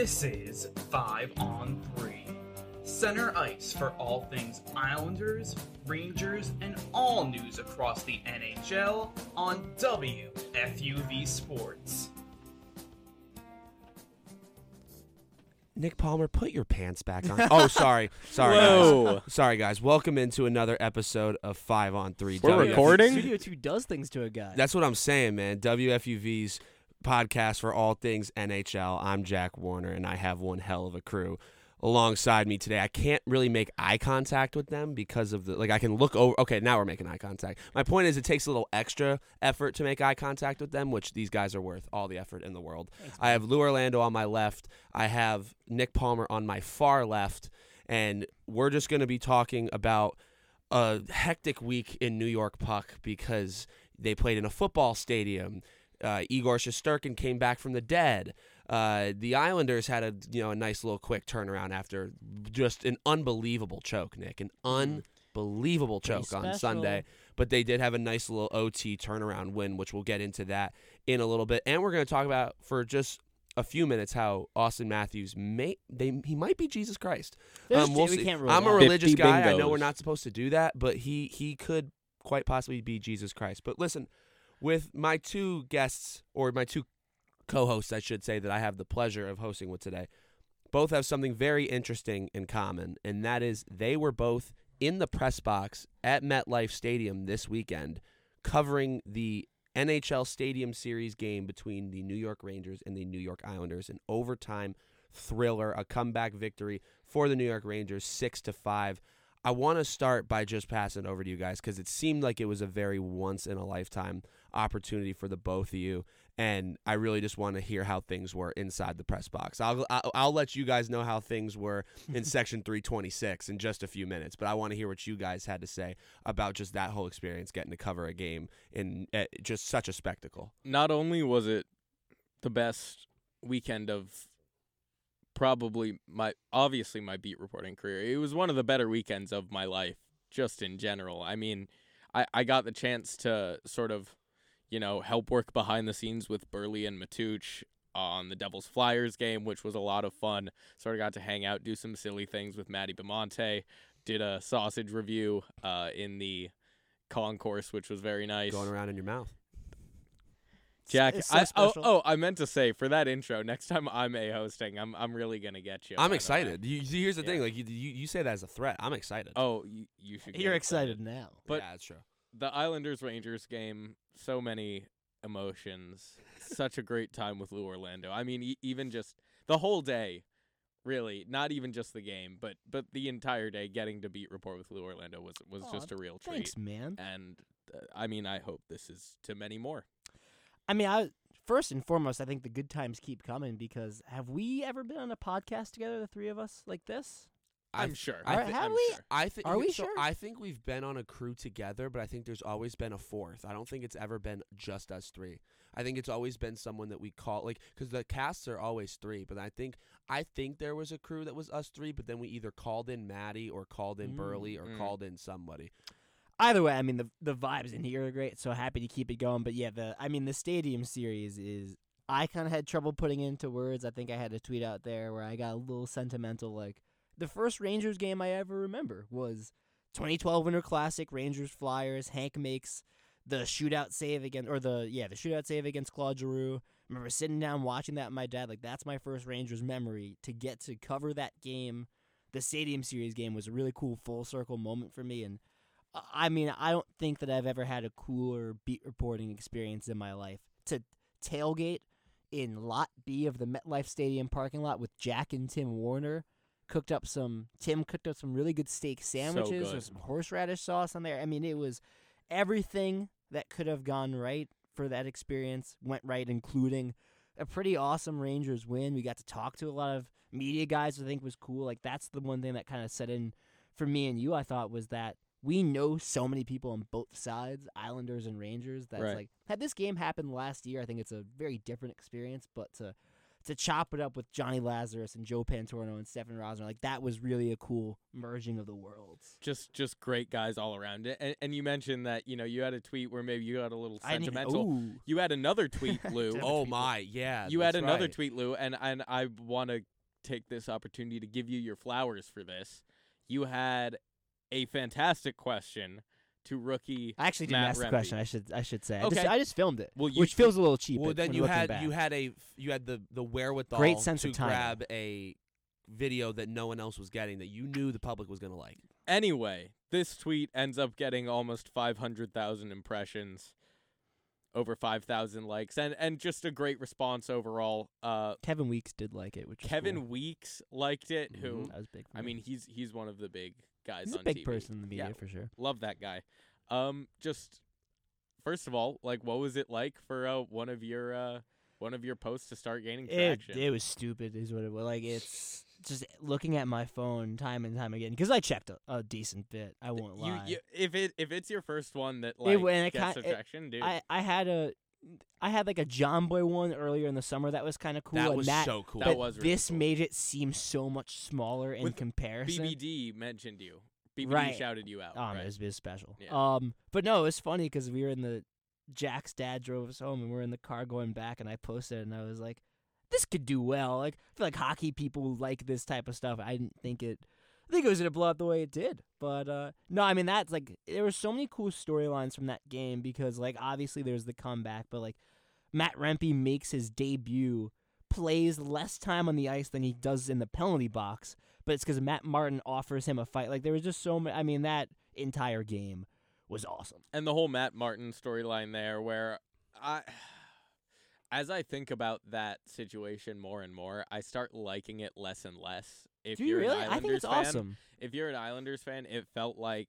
This is 5 on 3. Center ice for all things Islanders, Rangers, and all news across the NHL on WFUV Sports. Nick Palmer, put your pants back on. oh, sorry, sorry, Whoa. guys. Sorry, guys. Welcome into another episode of Five on Three. We're WFU recording? Studio 2 does things to a guy. That's what I'm saying, man. WFUV's podcast for all things NHL. I'm Jack Warner, and I have one hell of a crew alongside me today. I can't really make eye contact with them because of the like. I can look over. Okay, now we're making eye contact. My point is, it takes a little extra effort to make eye contact with them, which these guys are worth all the effort in the world. I have Lou Orlando on my left. I have Nick Palmer on my far left, and we're just going to be talking about a hectic week in New York Puck because they played in a football stadium. Uh, Igor Shesterkin came back from the dead. Uh, the Islanders had a you know a nice little quick turnaround after just an unbelievable choke, Nick, an unbelievable Pretty choke on. Sunday. But they did have a nice little OT turnaround win, which we'll get into that in a little bit. And we're going to talk about for just a few minutes how Auston Matthews may they he might be Jesus Christ. Um, we'll we can't I'm a religious 50 guy. I know we're not supposed to do that, but he he could quite possibly be Jesus Christ. But listen, with my two guests or my two co-hosts, I should say that I have the pleasure of hosting with today, both have something very interesting in common, and that is they were both in the press box at MetLife Stadium this weekend, covering the NHL Stadium Series game between the New York Rangers and the New York Islanders, an overtime thriller, a comeback victory for the New York Rangers, six to five. I want to start by just passing over to you guys because it seemed like it was a very once in a lifetime opportunity for the both of you, and I really just want to hear how things were inside the press box. I'll I'll, I'll let you guys know how things were in section 326 in just a few minutes, but I want to hear what you guys had to say about just that whole experience, getting to cover a game in uh, just such a spectacle. Not only was it the best weekend of probably my obviously my beat reporting career. It was one of the better weekends of my life just in general. I mean, I I got the chance to sort of, you know, help work behind the scenes with Burley and Matuch on the Devils Flyers game, which was a lot of fun. Sort of got to hang out, do some silly things with Maddie Bemonte. Did a sausage review uh, in the concourse, which was very nice. Going around in your mouth. Jack, so I, oh, oh, I meant to say for that intro. Next time I'm a hosting, I'm I'm really gonna get you. I'm excited. You, see, here's the thing, like you, you, you say that as a threat. I'm excited. Oh, you, you should. You're excited now. but- yeah, that's true. The Islanders Rangers game, so many emotions. Such a great time with Lou Orlando. I mean, e- even just the whole day, really. Not even just the game, but but the entire day. Getting to beat report with Lou Orlando was was Aw, just a real treat. Thanks, man. And uh, I mean, I hope this is to many more. I mean, I first and foremost, I think the good times keep coming because have we ever been on a podcast together, the three of us, like this? I'm sure. I Alright, thi- have I'm we? sure. I think. Are we so sure? I think we've been on a crew together, but I think there's always been a fourth. I don't think it's ever been just us three. I think it's always been someone that we call like because the casts are always three. But I think I think there was a crew that was us three, but then we either called in Maddie or called in Mm, Burley or mm. called in somebody. Either way, I mean the the vibes in here are great. So happy to keep it going. But yeah, the I mean the stadium series is. I kind of had trouble putting it into words. I think I had a tweet out there where I got a little sentimental. Like the first Rangers game I ever remember was 2012 Winter Classic Rangers Flyers. Hank makes the shootout save against, or the yeah the shootout save against Claude Giroux. remember sitting down watching that with my dad. Like that's my first Rangers memory. To get to cover that game, the Stadium Series game was a really cool full circle moment for me. And I mean, I don't think that I've ever had a cooler beat reporting experience in my life. To tailgate in Lot B of the MetLife Stadium parking lot with Jack and Tim Warner. Cooked up some. Tim cooked up some really good steak sandwiches good. with some horseradish sauce on there. I mean, it was everything that could have gone right for that experience went right, including a pretty awesome Rangers win. We got to talk to a lot of media guys. I think was cool. Like that's the one thing that kind of set in for me and you. I thought was that we know so many people on both sides, Islanders and Rangers. That's Right. like had this game happened last year, I think it's a very different experience. But to to chop it up with Johnny Lazarus and Joe Pantorno and Stefen Rosner, like that was really a cool merging of the worlds. Just just great guys all around. And, and you mentioned that you know you had a tweet where maybe you got a little I didn't even- sentimental. You had another tweet, Lou. Oh tweet. my, yeah. you had another right. tweet, Lou, and and I want to take this opportunity to give you your flowers for this. You had a fantastic question to rookie. I actually didn't Matt ask the question. I should I should say. I, just, Okay. I just filmed it, Well, you- which feels a little cheap. Well, then you had back. you had a you had the the wherewithal Great sense to of timing. grab a video that no one else was getting that you knew the public was gonna like. Anyway, this tweet ends up getting almost 500,000 impressions, over 5,000 likes, and and just a great response overall. Uh, Kevin Weeks did like it, which Kevin cool. Weeks liked it. Who that was big. For I me. mean, he's he's one of the big guys he's on a big TV. person in the media Yeah. for sure. Love that guy. Um, just first of all, like, what was it like for uh, one of your uh, one of your posts to start gaining It, traction? it was stupid, is what it was. Like it's just looking at my phone time and time again because I checked a, a decent bit. I won't lie. you, if it if it's your first one that like it gets ki- it- traction, dude. I I had a I had like a John Boy one earlier in the summer that was kind of cool. that was that, so cool. That was really this cool. made it seem so much smaller in With comparison. BBD mentioned you. BBD Right. shouted you out. Oh, right? it was, it was special. Yeah. Um, but no, it was funny because we were in the Jack's dad drove us home, and we're in the car going back, and I posted, it, and I was like, "This could do well." Like, I feel like hockey people like this type of stuff. I didn't think it. I think it was gonna blow up the way it did, but uh, no, I mean that's like there were so many cool storylines from that game because like obviously there's the comeback, but like Matt Rempe makes his debut, plays less time on the ice than he does in the penalty box, but it's because Matt Martin offers him a fight. Like there was just so many. I mean that entire game was awesome. and the whole Matt Martin storyline there, where I, as I think about that situation more and more, I start liking it less and less. If Do you you're really? an I think Islanders it's fan, awesome. if you're an Islanders fan, it felt like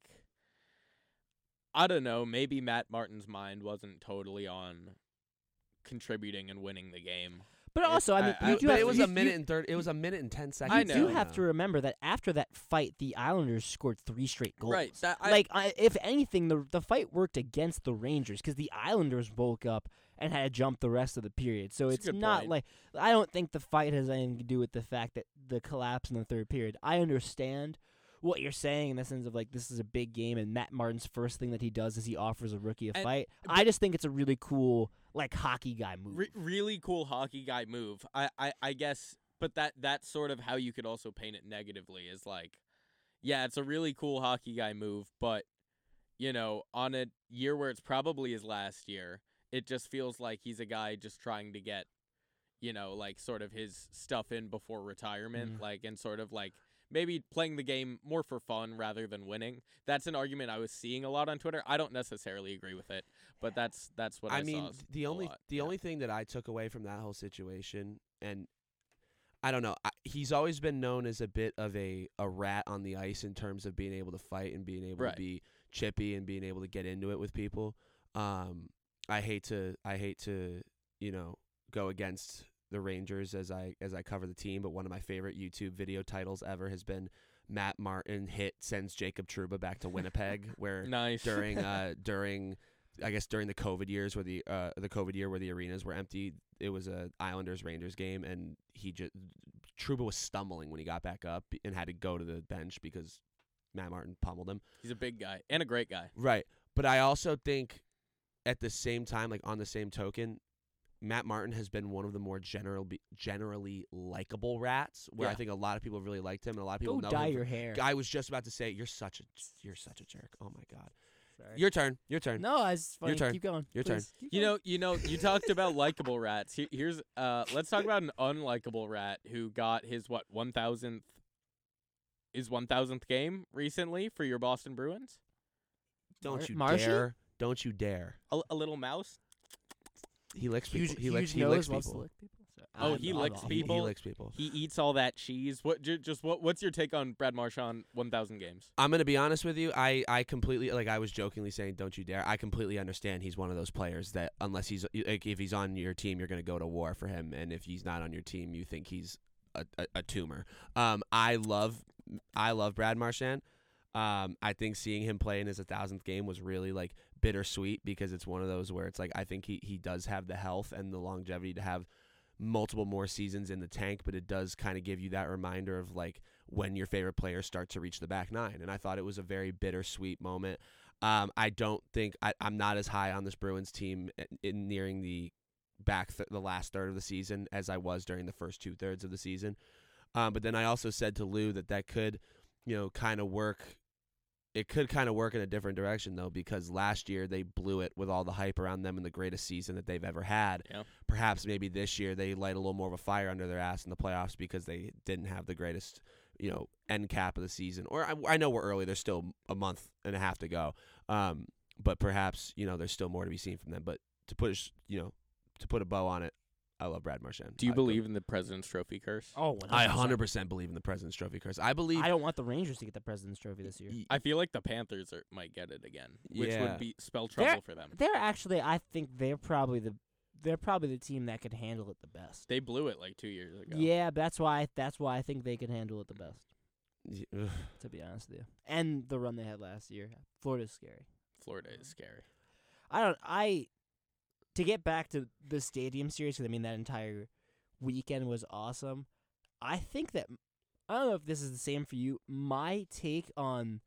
I don't know, maybe Matt Martin's mind wasn't totally on contributing and winning the game. But also, I mean, I- you do have it was you, a minute You, and third. It was a minute and ten seconds. I you do have to remember that after that fight, the Islanders scored three straight goals. Right. That, I, like, I, if anything, the the fight worked against the Rangers because the Islanders woke up and had to jump the rest of the period. So That's it's not point. like I don't think the fight has anything to do with the fact that the collapse in the third period. I understand what you're saying in the sense of like this is a big game and Matt Martin's first thing that he does is he offers a rookie a And- fight. I just think it's a really cool like hockey guy move. Re- really cool hockey guy move. I, I, I guess, but that that's sort of how you could also paint it negatively. Is like, yeah, it's a really cool hockey guy move, but you know, on a year where it's probably his last year, it just feels like he's a guy just trying to get, you know, like sort of his stuff in before retirement, Mm. like and sort of like maybe playing the game more for fun rather than winning. That's an argument I was seeing a lot on Twitter. I don't necessarily agree with it, but that's that's what I, I mean, the only lot. the Yeah. only thing that I took away from that whole situation, and I don't know, I, he's always been known as a bit of a a rat on the ice in terms of being able to fight and being able Right. to be chippy and being able to get into it with people. Um, I hate to I hate to you know go against the Rangers as I as I cover the team, but one of my favorite YouTube video titles ever has been Matt Martin hit sends Jacob Trouba back to Winnipeg, where nice during uh during I guess during the COVID years where the uh the COVID year where the arenas were empty, it was a Islanders Rangers game and he just Trouba was stumbling when he got back up and had to go to the bench because Matt Martin pummeled him. He's a big guy and a great guy. Right. But I also think at the same time like on the same token Matt Martin has been one of the more general generally likable rats where I think a lot of people really liked him and a lot of people Go know dye him your hair. I was just about to say you're such a you're such a jerk. Oh my god. Sorry. Your turn. Your turn. no, I was funny. turn. Keep going. Your turn. please. Keep You going. know, you know, you talked about likable rats. Here's uh let's talk about an unlikable rat who got his what, 1000th his 1000th game recently for your Boston Bruins? Don't Mar- you Marshy? dare! Don't you dare! A, a little mouse? He licks huge, people. He licks. He nose licks loves to people. lick people. Sorry. Oh, I'm- he I'm licks off. He, he people? licks people. He eats all that cheese. What ju- just what what's your take on Brad Marchand 1000 games? I'm gonna be honest with you. I, I completely like. I was jokingly saying, "Don't you dare!" I completely understand. He's one of those players that unless he's like, if he's on your team, you're gonna go to war for him, and if he's not on your team, you think he's a, a, a tumor. Um, I love, I love Brad Marchand. Um, I think seeing him play in his 1000th game was really like bittersweet because it's one of those where it's like I think he he does have the health and the longevity to have multiple more seasons in the tank, but it does kind of give you that reminder of like when your favorite players start to reach the back nine. And I thought it was a very bittersweet moment. Um, I don't think I, I'm not as high on this Bruins team in, in nearing the back th- the last third of the season as I was during the first two thirds of the season. Um, but then I also said to Lou that that could, you know, kind of work. It could kind of work in a different direction though, because last year they blew it with all the hype around them in the greatest season that they've ever had. Yeah. Perhaps maybe this year they light a little more of a fire under their ass in the playoffs because they didn't have the greatest, you know, end cap of the season. Or I, I know we're early; there's still a month and a half to go. Um, but perhaps you know there's still more to be seen from them. But to push, you know, to put a bow on it, I love Brad Marchand. Do you I go- believe in the President's Trophy curse? Oh, I 100% believe in the President's Trophy curse. I believe I don't want the Rangers to get the President's Trophy this year. I feel like the Panthers are, might get it again, which Yeah. would be spell They're- trouble for them. They're actually, I think they're probably the they're probably the team that could handle it the best. They blew it like two years ago. Yeah, that's why that's why I think they can handle it the best. y- ugh. To be honest with you, and the run they had last year, Florida's scary. Florida is scary. I don't. I to get back to the stadium series because I mean that entire weekend was awesome. I think that I don't know if this is the same for you. My take on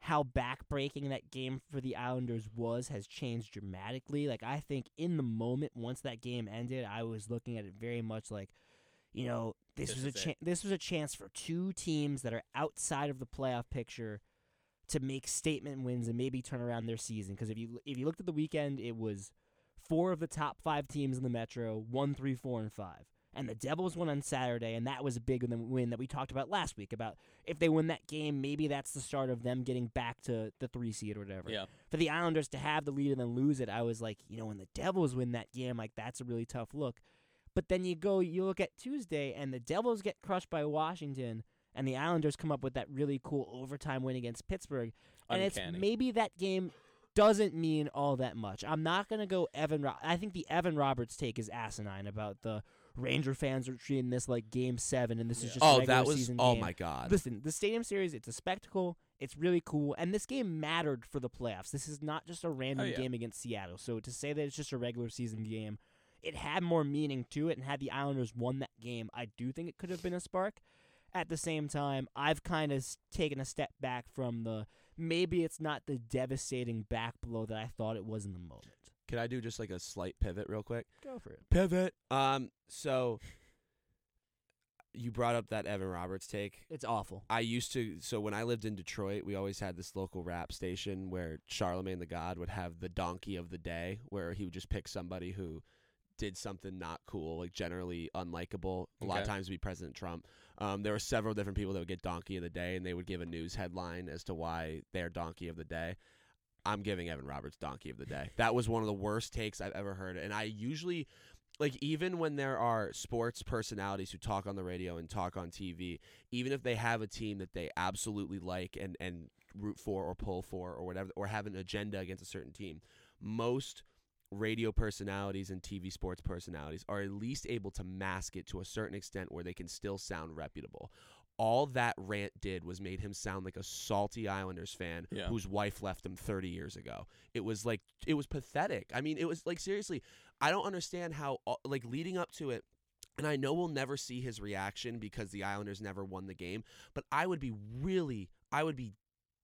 how backbreaking that game for the Islanders was has changed dramatically. Like I think in the moment once that game ended, I was looking at it very much like, you know, this, This was a chan this was a chance for two teams that are outside of the playoff picture to make statement wins and maybe turn around their season. Because if you if you looked at the weekend, it was four of the top five teams in the Metro, one, three, four, and five. And the Devils won on Saturday, and that was a big win- win that we talked about last week. About if they win that game, maybe that's the start of them getting back to the three seed or whatever. Yeah. For the Islanders to have the lead and then lose it, I was like, you know, when the Devils win that game, like that's a really tough look. But then you go, you look at Tuesday, and the Devils get crushed by Washington, and the Islanders come up with that really cool overtime win against Pittsburgh. And Uncanny. it's maybe that game doesn't mean all that much. I'm not gonna go Evan. Ro- I think the Evan Roberts take is asinine about the Ranger fans are treating this like Game Seven, and this is just Oh, that was season oh game. my god. Listen, the Stadium Series, it's a spectacle. It's really cool. And this game mattered for the playoffs. This is not just a random Oh, yeah. game against Seattle. So to say that it's just a regular season game, it had more meaning to it. And had the Islanders won that game, I do think it could have been a spark. At the same time, I've kind of taken a step back from the maybe it's not the devastating back blow that I thought it was in the moment. Can I do just like a slight pivot real quick? Go for it. Pivot. Um so you brought up that Evan Roberts take. It's awful. I used to so when I lived in Detroit, we always had this local rap station where Charlamagne tha God would have the donkey of the day where he would just pick somebody who did something not cool, like generally unlikable. A lot of times it'd be President Trump. Um, there were several different people that would get donkey of the day and they would give a news headline as to why they're donkey of the day. I'm giving Evan Roberts donkey of the day. That was one of the worst takes I've ever heard. And I usually like even when there are sports personalities who talk on the radio and talk on TV, even if they have a team that they absolutely like and and root for or pull for or whatever or have an agenda against a certain team, most radio personalities and TV sports personalities are at least able to mask it to a certain extent where they can still sound reputable. All that rant did was made him sound like a salty Islanders fan Yeah. whose wife left him 30 years ago. It was like it was pathetic. I mean, it was like seriously, I don't understand how like leading up to it and I know we'll never see his reaction because the Islanders never won the game, but I would be really I would be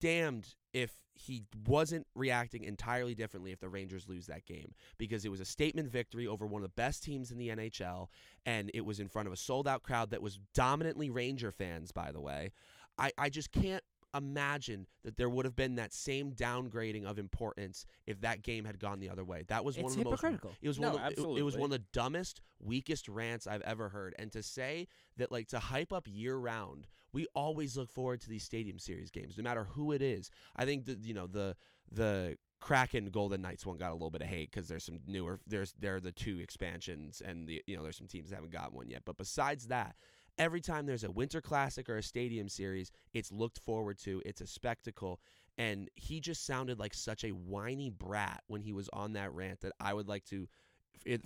damned if he wasn't reacting entirely differently if the Rangers lose that game because it was a statement victory over one of the best teams in the NHL and it was in front of a sold out crowd that was dominantly Ranger fans by the way. I I just can't imagine that there would have been that same downgrading of importance if that game had gone the other way. That was one It's of the most it was No, one of the, it- it, was one of the dumbest, weakest rants I've ever heard. And to say that like to hype up year round, we always look forward to these stadium series games, no matter who it is. I think you know the the Kraken Golden Knights one got a little bit of hate because there's some newer there's there are the two expansions and the you know there's some teams that haven't got one yet. But besides that, every time there's a winter classic or a stadium series, it's looked forward to. It's a spectacle. And he just sounded like such a whiny brat when he was on that rant that I would like to,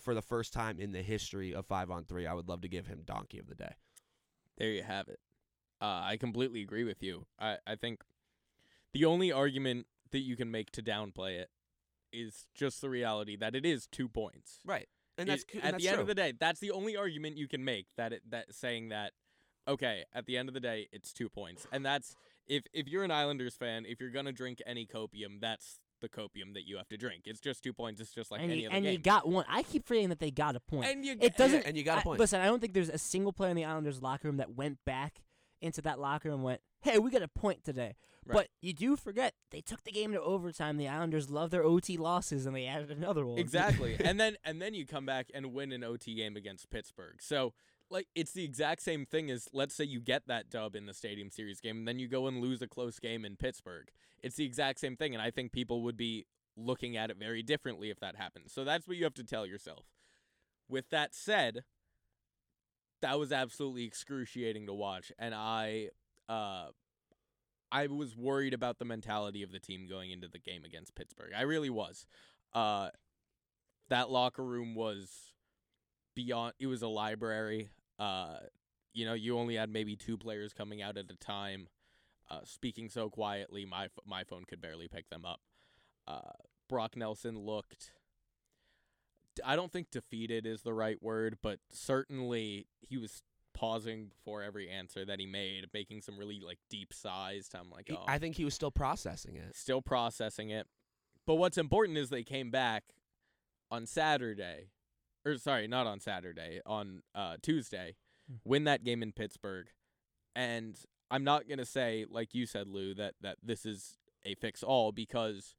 for the first time in the history of five on three, I would love to give him donkey of the day. There you have it. Uh, I completely agree with you. I, I think the only argument that you can make to downplay it is just the reality that it is two points. Right. And that's It- coo- at that's the end true. of the day, that's the only argument you can make that it, that saying that okay, at the end of the day, it's two points, and that's if if you're an Islanders fan, if you're gonna drink any copium, that's the copium that you have to drink. It's just two points. It's just like and any you, other and game. you got one. I keep forgetting that they got a point. and you it doesn't. and you got a point. listen, I don't think there's a single player in the Islanders locker room that went back into that locker room and went, "Hey, we got a point today." Right. But you do forget they took the game to overtime. The Islanders love their OT losses, and they added another one. Exactly. and then and then you come back and win an OT game against Pittsburgh. So like it's the exact same thing as let's say you get that dub in the Stadium Series game and then you go and lose a close game in Pittsburgh. It's the exact same thing and I think people would be looking at it very differently if that happened. So that's what you have to tell yourself. With that said, that was absolutely excruciating to watch and I uh I was worried about the mentality of the team going into the game against Pittsburgh. I really was. Uh that locker room was beyond it was a library uh you know you only had maybe two players coming out at a time uh speaking so quietly my my phone could barely pick them up uh Brock Nelson looked I don't think defeated is the right word but certainly he was pausing before every answer that he made making some really like deep sighs I'm like oh I think he was still processing it. still processing it. But what's important is they came back on Saturday, or sorry, not on Saturday, on uh, Tuesday, Hmm. win that game in Pittsburgh. And I'm not gonna say, like you said, Lou, that that this is a fix all because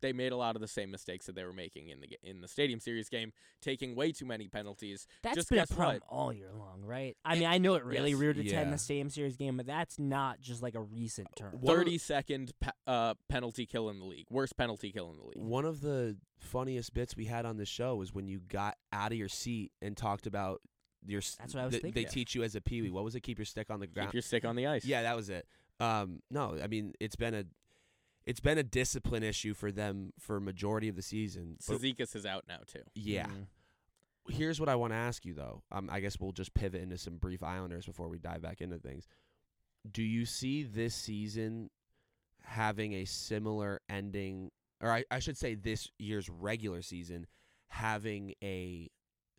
they made a lot of the same mistakes that they were making in the in the Stadium Series game, taking way too many penalties. That's Just been a problem what? all year long, right? I mean, I know it really yes. reared its head in the Stadium Series game, but that's not just like a recent term. One of the- Thirty second pe- uh, penalty kill in the league, worst penalty kill in the league. One of the funniest bits we had on the show was when you got out of your seat and talked about your. That's what I was th- thinking. They teach you as a peewee. What was it? Keep your stick on the ground. Keep your stick on the ice. Yeah, that was it. Um, no, I mean it's been a, it's been a discipline issue for them for majority of the season. But Cizikas is out now too. yeah, Mhm. here's what I want to ask you though. Um, I guess we'll just pivot into some brief Islanders before we dive back into things. Do you see this season having a similar ending, or I, I should say this year's regular season having a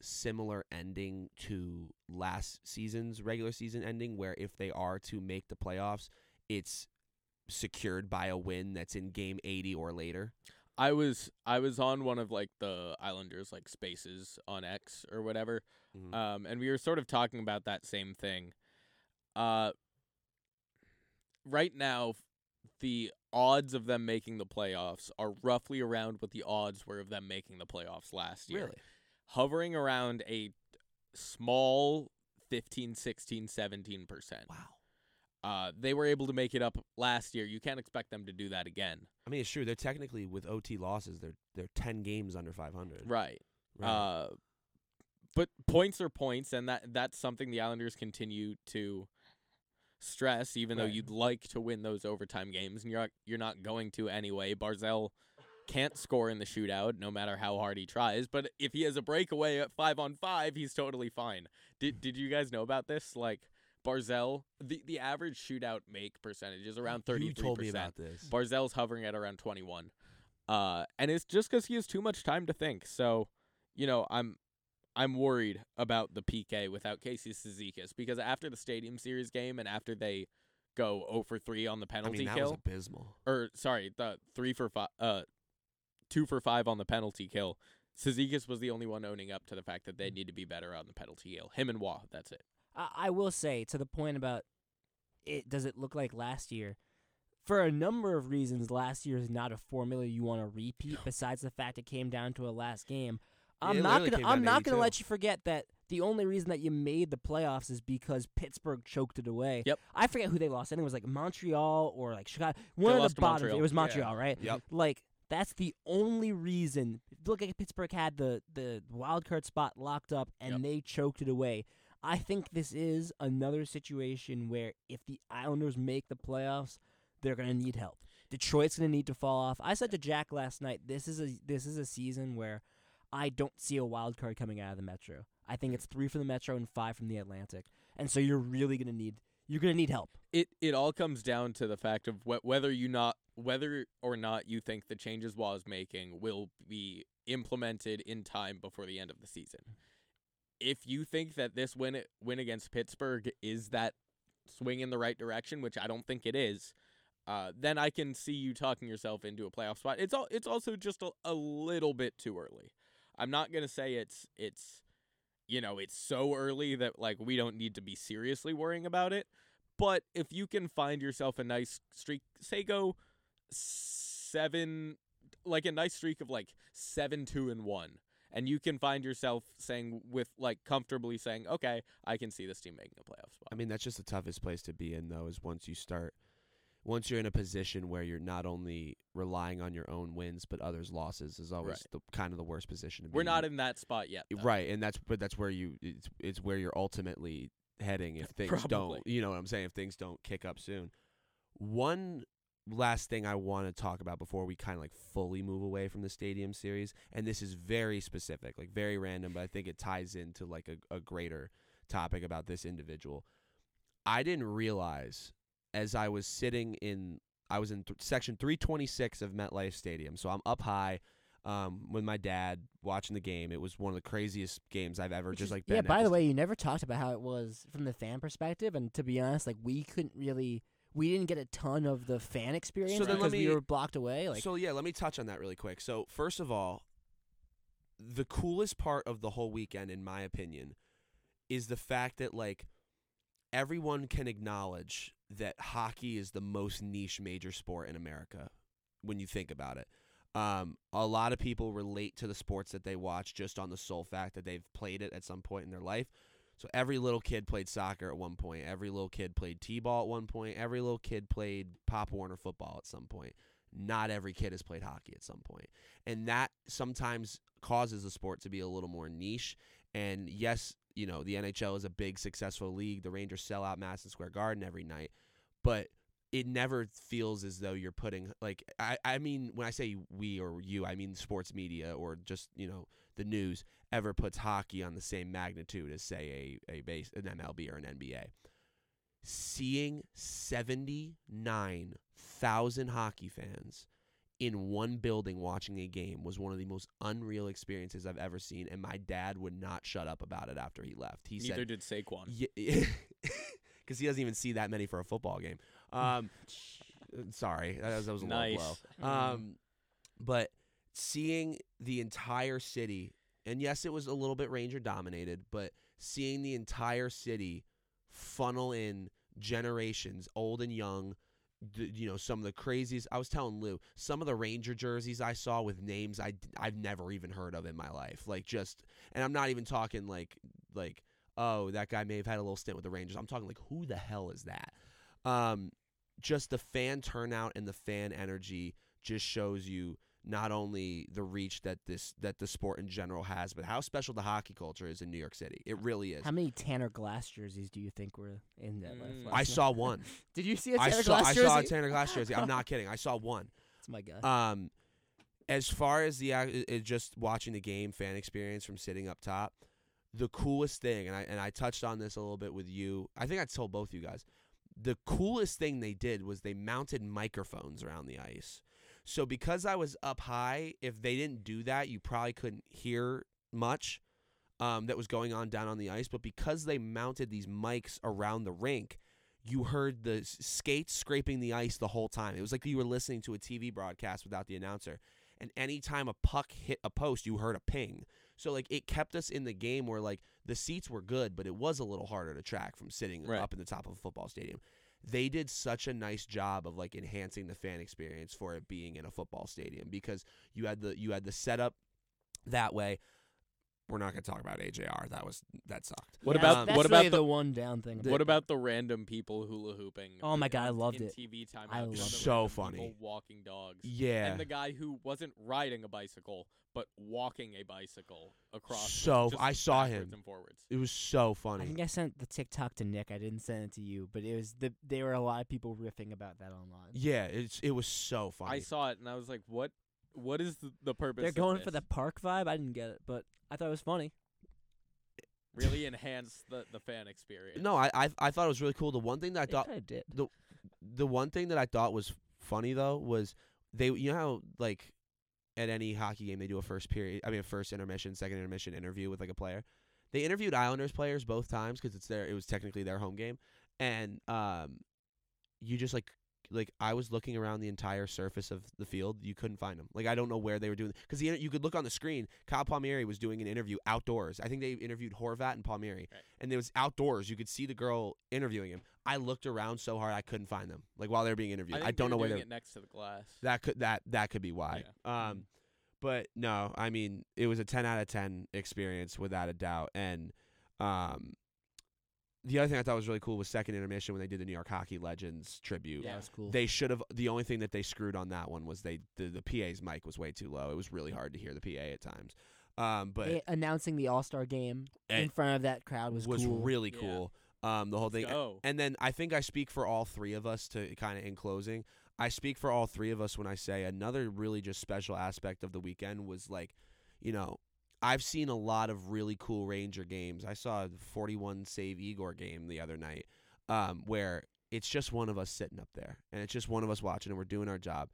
similar ending to last season's regular season ending, where if they are to make the playoffs, it's secured by a win that's in game 80 or later? I was I was on one of like the Islanders like spaces on X or whatever. Mhm. Um and we were sort of talking about that same thing. Uh right now the odds of them making the playoffs are roughly around what the odds were of them making the playoffs last year. Really? Hovering around a small 15, 16, 17%. Wow. Uh they were able to make it up last year. You can't expect them to do that again. I mean, it's true. They're technically with OT losses. They're they're ten games under five hundred. Right. Right. Uh, but points are points, and that that's something the Islanders continue to stress, even though you'd like to win those overtime games, and you're not, you're not going to anyway. Barzal can't score in the shootout, no matter how hard he tries. But if he has a breakaway at five on five, he's totally fine. Did Did you guys know about this? Like Barzal, the the average shootout make percentage is around thirty You three told me percent. about this. Barzal's hovering at around 21. Uh, and it's just because he has too much time to think. So, you know, I'm I'm worried about the PK without Casey Cizikas because after the Stadium Series game and after they go 0 for 3 on the I penalty mean, that kill, was abysmal. or sorry, the 3 for 5 uh 2 for 5 on the penalty kill. Cizikas was the only one owning up to the fact that they need to be better on the penalty kill. Him and Wah, that's it. I, I will say to the point about it. Does it look like last year? For a number of reasons, last year is not a formula you want to repeat. Besides the fact it came down to a last game, I'm not gonna. I'm not gonna let you forget that the only reason that you made the playoffs is because Pittsburgh choked it away. Yep. I forget who they lost. I think it was like Montreal or like Chicago. One They of the bottom. It was Yeah. Montreal, right? Yep. Like that's the only reason. Look like Pittsburgh had the the wild card spot locked up and Yep. they choked it away. I think this is another situation where if the Islanders make the playoffs, they're gonna need help. Detroit's gonna need to fall off. I said to Jack last night, this is a this is a season where I don't see a wild card coming out of the Metro. I think it's three from the Metro and five from the Atlantic, and so you're really gonna need you're gonna need help. it it all comes down to the fact of wh- whether you not whether or not you think the changes Waz making will be implemented in time before the end of the season. If you think that this win win against Pittsburgh is that swing in the right direction, which I don't think it is, uh, then I can see you talking yourself into a playoff spot. It's all it's also just a, a little bit too early. I'm not gonna say it's it's you know it's so early that like we don't need to be seriously worrying about it. But if you can find yourself a nice streak, say go seven, like a nice streak of like seven, two, and one, and you can find yourself saying with like comfortably saying, okay, I can see this team making a playoff spot. I mean, that's just the toughest place to be in, though, is once you start, once you're in a position where you're not only relying on your own wins but others' losses is always Right. the kind of the worst position to be. In. We're not in, in that spot yet. though. right, and that's but that's where you it's, it's where you're ultimately heading if things Probably. don't. You know what I'm saying? If things don't kick up soon. One last thing I want to talk about before we kind of like fully move away from the stadium series, and this is very specific, like very random, but I think it ties into like a, a greater topic about this individual. I didn't realize as I was sitting in, I was in th- section 326 of MetLife Stadium, so I'm up high. Um, with my dad watching the game, it was one of the craziest games I've ever Which just is- like been. yeah. By the way, you never talked about how it was from the fan perspective, and to be honest, like we couldn't really, we didn't get a ton of the fan experience then let because me- we were blocked away. Like so yeah, let me touch on that really quick. So first of all, the coolest part of the whole weekend, in my opinion, is the fact that like everyone can acknowledge that hockey is the most niche major sport in America when you think about it. Um, a lot of people relate to the sports that they watch just on the sole fact that they've played it at some point in their life. So every little kid played soccer at one point. Every little kid played t-ball at one point. Every little kid played Pop Warner football at some point. Not every kid has played hockey at some point. And that sometimes causes the sport to be a little more niche. And yes, you know, the NHL is a big successful league. The Rangers sell out Madison Square Garden every night. But it never feels as though you're putting like I, I mean when I say we or you, I mean sports media or just, you know, the news ever puts hockey on the same magnitude as say a, a base an MLB or an NBA. Seeing seventy nine thousand hockey fans in one building watching a game was one of the most unreal experiences I've ever seen, and my dad would not shut up about it after he left. He Neither said, did Saquon. because he doesn't even see that many for a football game. Um, sorry, that was, that was a Nice. low blow. Um, but seeing the entire city, and yes, it was a little bit Ranger dominated, but seeing the entire city funnel in generations, old and young. You know some of the craziest. I was telling Lou some of the Ranger jerseys I saw with names I, I have never even heard of in my life. Like just, and I'm not even talking like like oh that guy may have had a little stint with the Rangers. I'm talking like who the hell is that? Um, just the fan turnout and the fan energy just shows you not only the reach that this that the sport in general has, but how special the hockey culture is in New York City. It really is. how many Tanner Glass jerseys do you think were in that? last- Mm. last I night? saw one. Did you see a Tanner saw Glass jersey? I saw a Tanner Glass jersey. I'm not kidding. I saw one. It's my guy. Um, as far as the ac- uh, just watching the game fan experience from sitting up top, the coolest thing, and I and I touched on this a little bit with you. I think I told both of you guys. The coolest thing they did was they mounted microphones around the ice. So because I was up high, if they didn't do that, you probably couldn't hear much um, that was going on down on the ice. But because they mounted these mics around the rink, you heard the skates scraping the ice the whole time. It was like you were listening to a TV broadcast without the announcer. And anytime a puck hit a post, you heard a ping. So like it kept us in the game where like the seats were good, but it was a little harder to track from sitting Right. up in the top of a football stadium. They did such a nice job of like enhancing the fan experience for it being in a football stadium because you had the you had the setup that way. We're not going to talk about AJR. That was that sucked. What Yeah, about that's what really about the, the one down thing? what about the random people hula hooping? Oh my God, I loved in it. TV time. I loved the it. So funny. people walking dogs. Yeah. And the guy who wasn't riding a bicycle but walking a bicycle across. So, just I saw backwards him. and forwards. It was so funny. I think I sent the TikTok to Nick. I didn't send it to you, but it was the there were a lot of people riffing about that online. Yeah, it's it was so funny. I saw it and I was like, "What? What is the, the purpose?" They're of going for the park vibe. I didn't get it, but I thought it was funny. really enhanced the, the fan experience. No, I, I I thought it was really cool. The one thing that I It thought kinda did. the one thing that I thought was funny though was they you know how like at any hockey game they do a first period I mean a first intermission second intermission interview with like a player. They interviewed Islanders players both times because it's their it was technically their home game, and um, you just like like I was looking around the entire surface of the field. You couldn't find them. Like I don't know where they were doing because you could look on the screen. Kyle Palmieri was doing an interview outdoors. I think they interviewed Horvat and Palmieri, Right. and it was outdoors. You could see the girl interviewing him. I looked around so hard I couldn't find them. Like while they were being interviewed, I, I, don't know where they. it next to the glass. That could that that could be why. Um, but no, I mean it was a ten out of ten experience without a doubt. And um, the other thing I thought was really cool was second intermission when they did the New York Hockey Legends tribute. Yeah, it was cool. They should have. The only thing that they screwed on that one was they the, the PA's mic was way too low. It was really hard to hear the PA at times. Um, but They- announcing the All Star game in front of that crowd was, was cool. really Yeah. cool. Um, the whole thing. Go. And then I think I speak for all three of us to kind of in closing. I speak for all three of us when I say another really just special aspect of the weekend was like, you know, I've seen a lot of really cool Ranger games. I saw a 41 save Igor game the other night um, where it's just one of us sitting up there and it's just one of us watching and we're doing our job.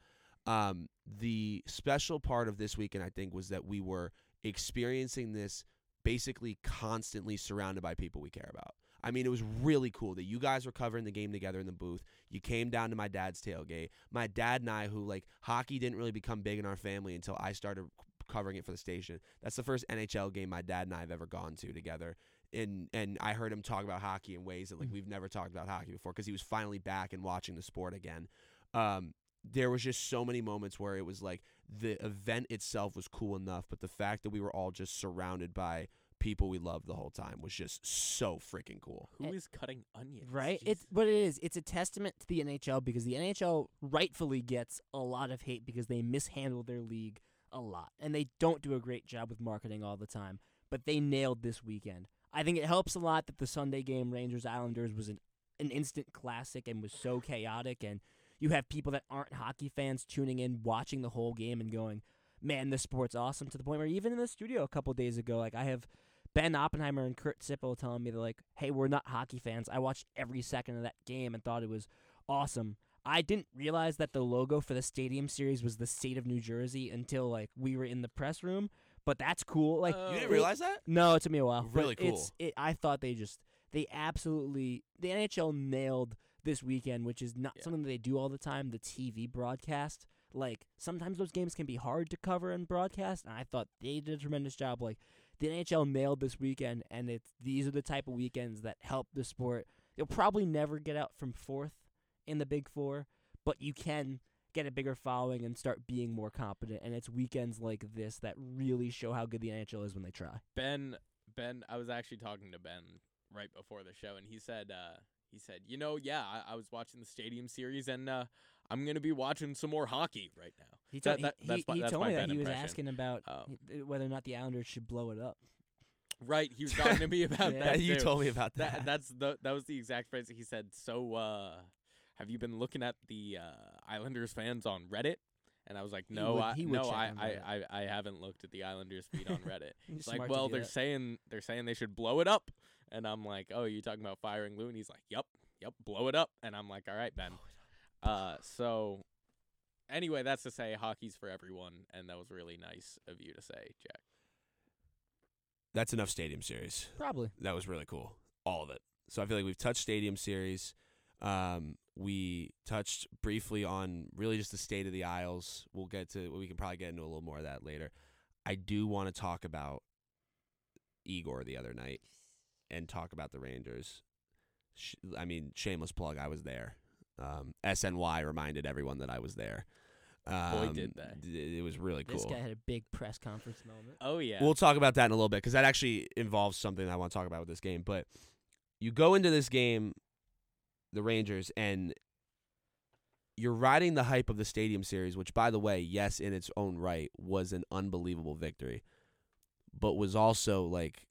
Um, the special part of this weekend, I think, was that we were experiencing this basically constantly surrounded by people we care about. I mean, it was really cool that you guys were covering the game together in the booth. You came down to my dad's tailgate. My dad and I, who like hockey didn't really become big in our family until I started covering it for the station. That's the first NHL game my dad and I have ever gone to together. And and I heard him talk about hockey in ways that like we've never talked about hockey before because he was finally back and watching the sport again. Um, there was just so many moments where it was like the event itself was cool enough, but the fact that we were all just surrounded by people we loved the whole time was just so freaking cool. Who and- is cutting onions? Right? Jesus. It's what it is. It's a testament to the NHL because the NHL rightfully gets a lot of hate because they mishandle their league a lot. And they don't do a great job with marketing all the time. But they nailed this weekend. I think it helps a lot that the Sunday game Rangers Islanders was an an instant classic and was so chaotic and you have people that aren't hockey fans tuning in watching the whole game and going, "Man, this sport's awesome." To the point where even in the studio a couple days ago, like I have Ben Oppenheimer and Kurt Sippel telling me they're like, "Hey, we're not hockey fans. I watched every second of that game and thought it was awesome." I didn't realize that the logo for the stadium series was the state of New Jersey until like we were in the press room. But that's cool. Like Oh. You didn't realize that? no, it took me a while. Really It's, cool. it, I thought they just they absolutely the NHL nailed this weekend, which is not Yeah. something that they do all the time. The TV broadcast, like sometimes those games can be hard to cover and broadcast, and I thought they did a tremendous job. Like the NHL nailed this weekend, and it's these are the type of weekends that help the sport. You'll probably never get out from fourth in the Big Four, but you can get a bigger following and start being more competent. And it's weekends like this that really show how good the NHL is when they try. Ben Ben I was actually talking to Ben right before the show and he said uh he said, "You know, yeah, I, I was watching the stadium series and uh I'm going to be watching some more hockey right now." He, That- told that- he, that's he, my- he told me that Ben he was impression. asking about Um, whether or not the Islanders should blow it up. Right, he was talking to me about Yeah. that. you too. told me about that. that that's the that was the exact phrase he said. So, uh have you been looking at the uh Islanders fans on Reddit? And I was like, He no, would- I he would no, I, I, I I haven't looked at the Islanders feed on Reddit. He's like, well, they're that. saying they're saying they should blow it up, and I'm like, oh, you talking about firing Lou? And he's like, yep, yep, blow it up, and I'm like, all right, Ben. Uh, so anyway, that's to say, hockey's for everyone, and that was really nice of you to say, Jack. That's enough Stadium Series. Probably. That was really cool. All of it. So I feel like we've touched Stadium Series. Um, we touched briefly on really just the state of the Isles. We'll get to. We can probably get into a little more of that later. I do want to talk about Igor the other night and talk about the Rangers. I mean, shameless plug. I was there. Um, SNY reminded everyone that I was there. Um, did they. d- It was really cool. This guy had a big press conference moment. Oh yeah, We'll talk about that in a little bit because that actually involves something I want to talk about with this game. But you go into this game, the Rangers, and you're riding the hype of the Stadium Series, which, by the way, yes, in its own right, was an unbelievable victory, but was also like,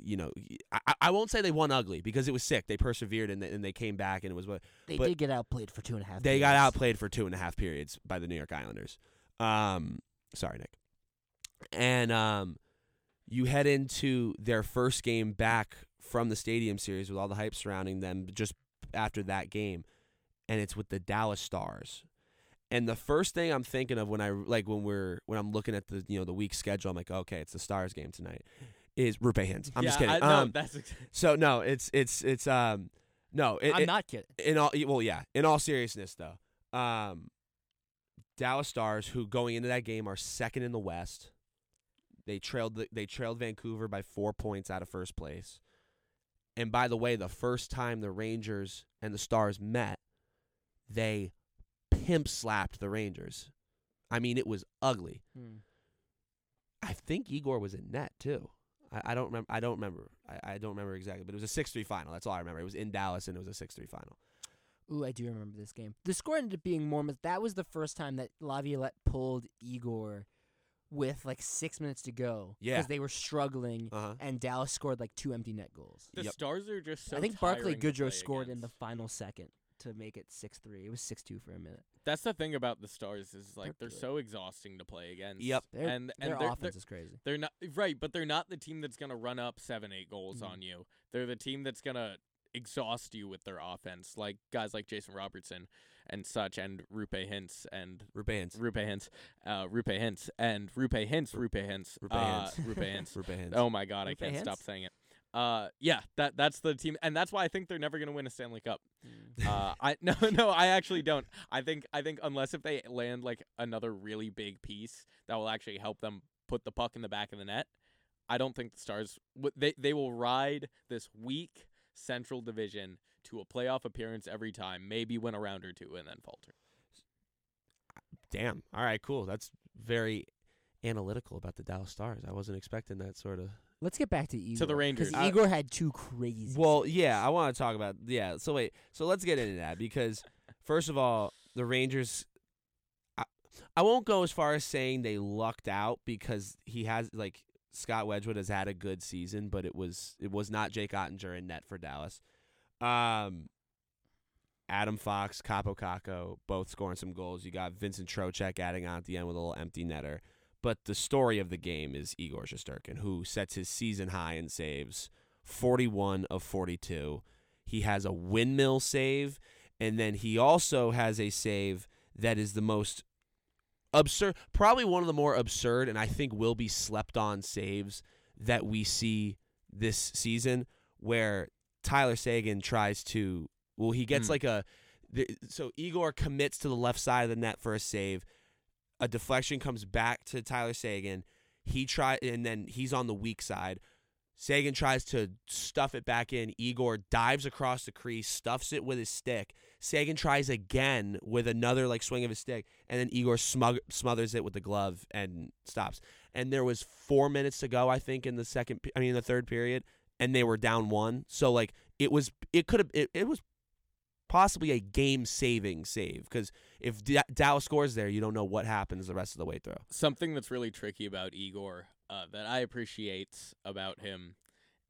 you know, I, I- won't say they won ugly because it was sick. They persevered and they, and they came back and it was what They did get outplayed for two and a half. they got outplayed for two and a half periods by the New York Islanders. Um, sorry, Nick. And um, You head into their first game back from the Stadium Series with all the hype surrounding them just after that game, and it's with the Dallas Stars. And the first thing I'm thinking of when I like when we're when I'm looking at the you know the week schedule, I'm like, okay, it's the Stars game tonight. Is Roope Hintz? I'm yeah, just kidding. I, no, um, that's ex- so no, it's it's it's um no. It, I'm it- not kidding. in all well yeah in all seriousness though um dallas stars who going into that game are second in the west they trailed the, they trailed vancouver by four points out of first place and by the way the first time the rangers and the stars met they pimp slapped the rangers i mean it was ugly Hmm. i think igor was in net too I, I don't remember. I don't remember. I, I don't remember exactly, but it was a six-three final. That's all I remember. It was in Dallas, and it was a six-three final. Ooh, I do remember this game. The score ended up being more. That was the first time that Laviolette pulled Igor with like six minutes to go. Yeah. because they were struggling, Uh huh. and Dallas scored like two empty net goals. the Yep. Stars are just so. I think Barclay tiring Goodrow play scored in the final second to make it six three. It was six two for a minute. That's the thing about the Stars is like They're they're so exhausting to play against. Yep. Their, and and their they're, offense they're, is crazy. they're not right, but they're not the team that's gonna run up seven, eight goals Mhm. on you. They're the team that's gonna exhaust you with their offense, like guys like Jason Robertson and such, and Roope Hintz and Rubans. Roope Hintz, uh, Roope Hintz, and Roope Hintz, Roope Hintz, Roope uh, Hintz. Roope Hintz. Rubans. Oh my God, I can't stop saying it. Uh, yeah, that that's the team, and that's why I think they're never gonna win a Stanley Cup. Mm. Uh, I no no, I actually don't. I think I think unless if they land like another really big piece that will actually help them put the puck in the back of the net, I don't think the Stars w- they they will ride this weak Central Division to a playoff appearance every time, maybe win a round or two and then falter. Damn. All right. Cool. That's very analytical about the Dallas Stars. I wasn't expecting that sort of. Let's get back to Igor. To the Rangers. Because Igor had two crazy. Well, saves. yeah. I want to talk about yeah. So wait. So let's get into that because first of all, the Rangers. I, I won't go as far as saying they lucked out because he has like Scott Wedgewood has had a good season, but it was it was not Jake Oettinger in net for Dallas. Um, Adam Fox, Kaapo Kakko, both scoring some goals. You got Vincent Trocheck adding on at the end with a little empty netter. But the story of the game is Igor Shesterkin, who sets his season high in saves, 41 of 42. He has a windmill save, and then he also has a save that is the most absurd, probably one of the more absurd, and I think will be slept on saves that we see this season, where Tyler Seguin tries to, well, he gets Hmm. like a, the, so Igor commits to the left side of the net for a save. A deflection comes back to Tyler Seguin. He try and then he's on the weak side. Seguin tries to stuff it back in. Igor dives across the crease, stuffs it with his stick. Seguin tries again with another like swing of his stick, and then Igor smug- smothers it with the glove and stops. And there was four minutes to go, I think, in the second. I mean, in the third period, and they were down one. So like it was, it could have, it, it was possibly a game-saving save because if D- Dallas scores there, you don't know what happens the rest of the way through. Something that's really tricky about Igor uh, that I appreciate about him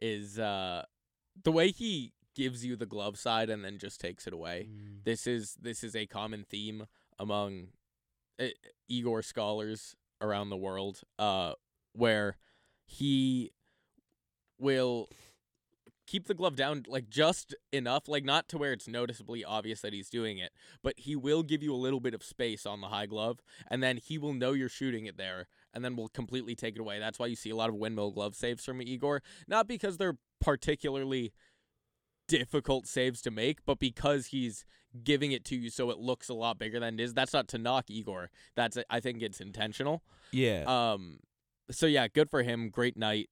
is uh, the way he gives you the glove side and then just takes it away. Mm. This is this is a common theme among uh, Igor scholars around the world, uh, where he will keep the glove down like just enough, like not to where it's noticeably obvious that he's doing it, but he will give you a little bit of space on the high glove, and then he will know you're shooting it there, and then will completely take it away. That's why you see a lot of windmill glove saves from Igor, not because they're particularly difficult saves to make, but because he's giving it to you so it looks a lot bigger than it is. That's not to knock Igor. That's I think it's intentional. Yeah. Um so yeah, good for him. Great night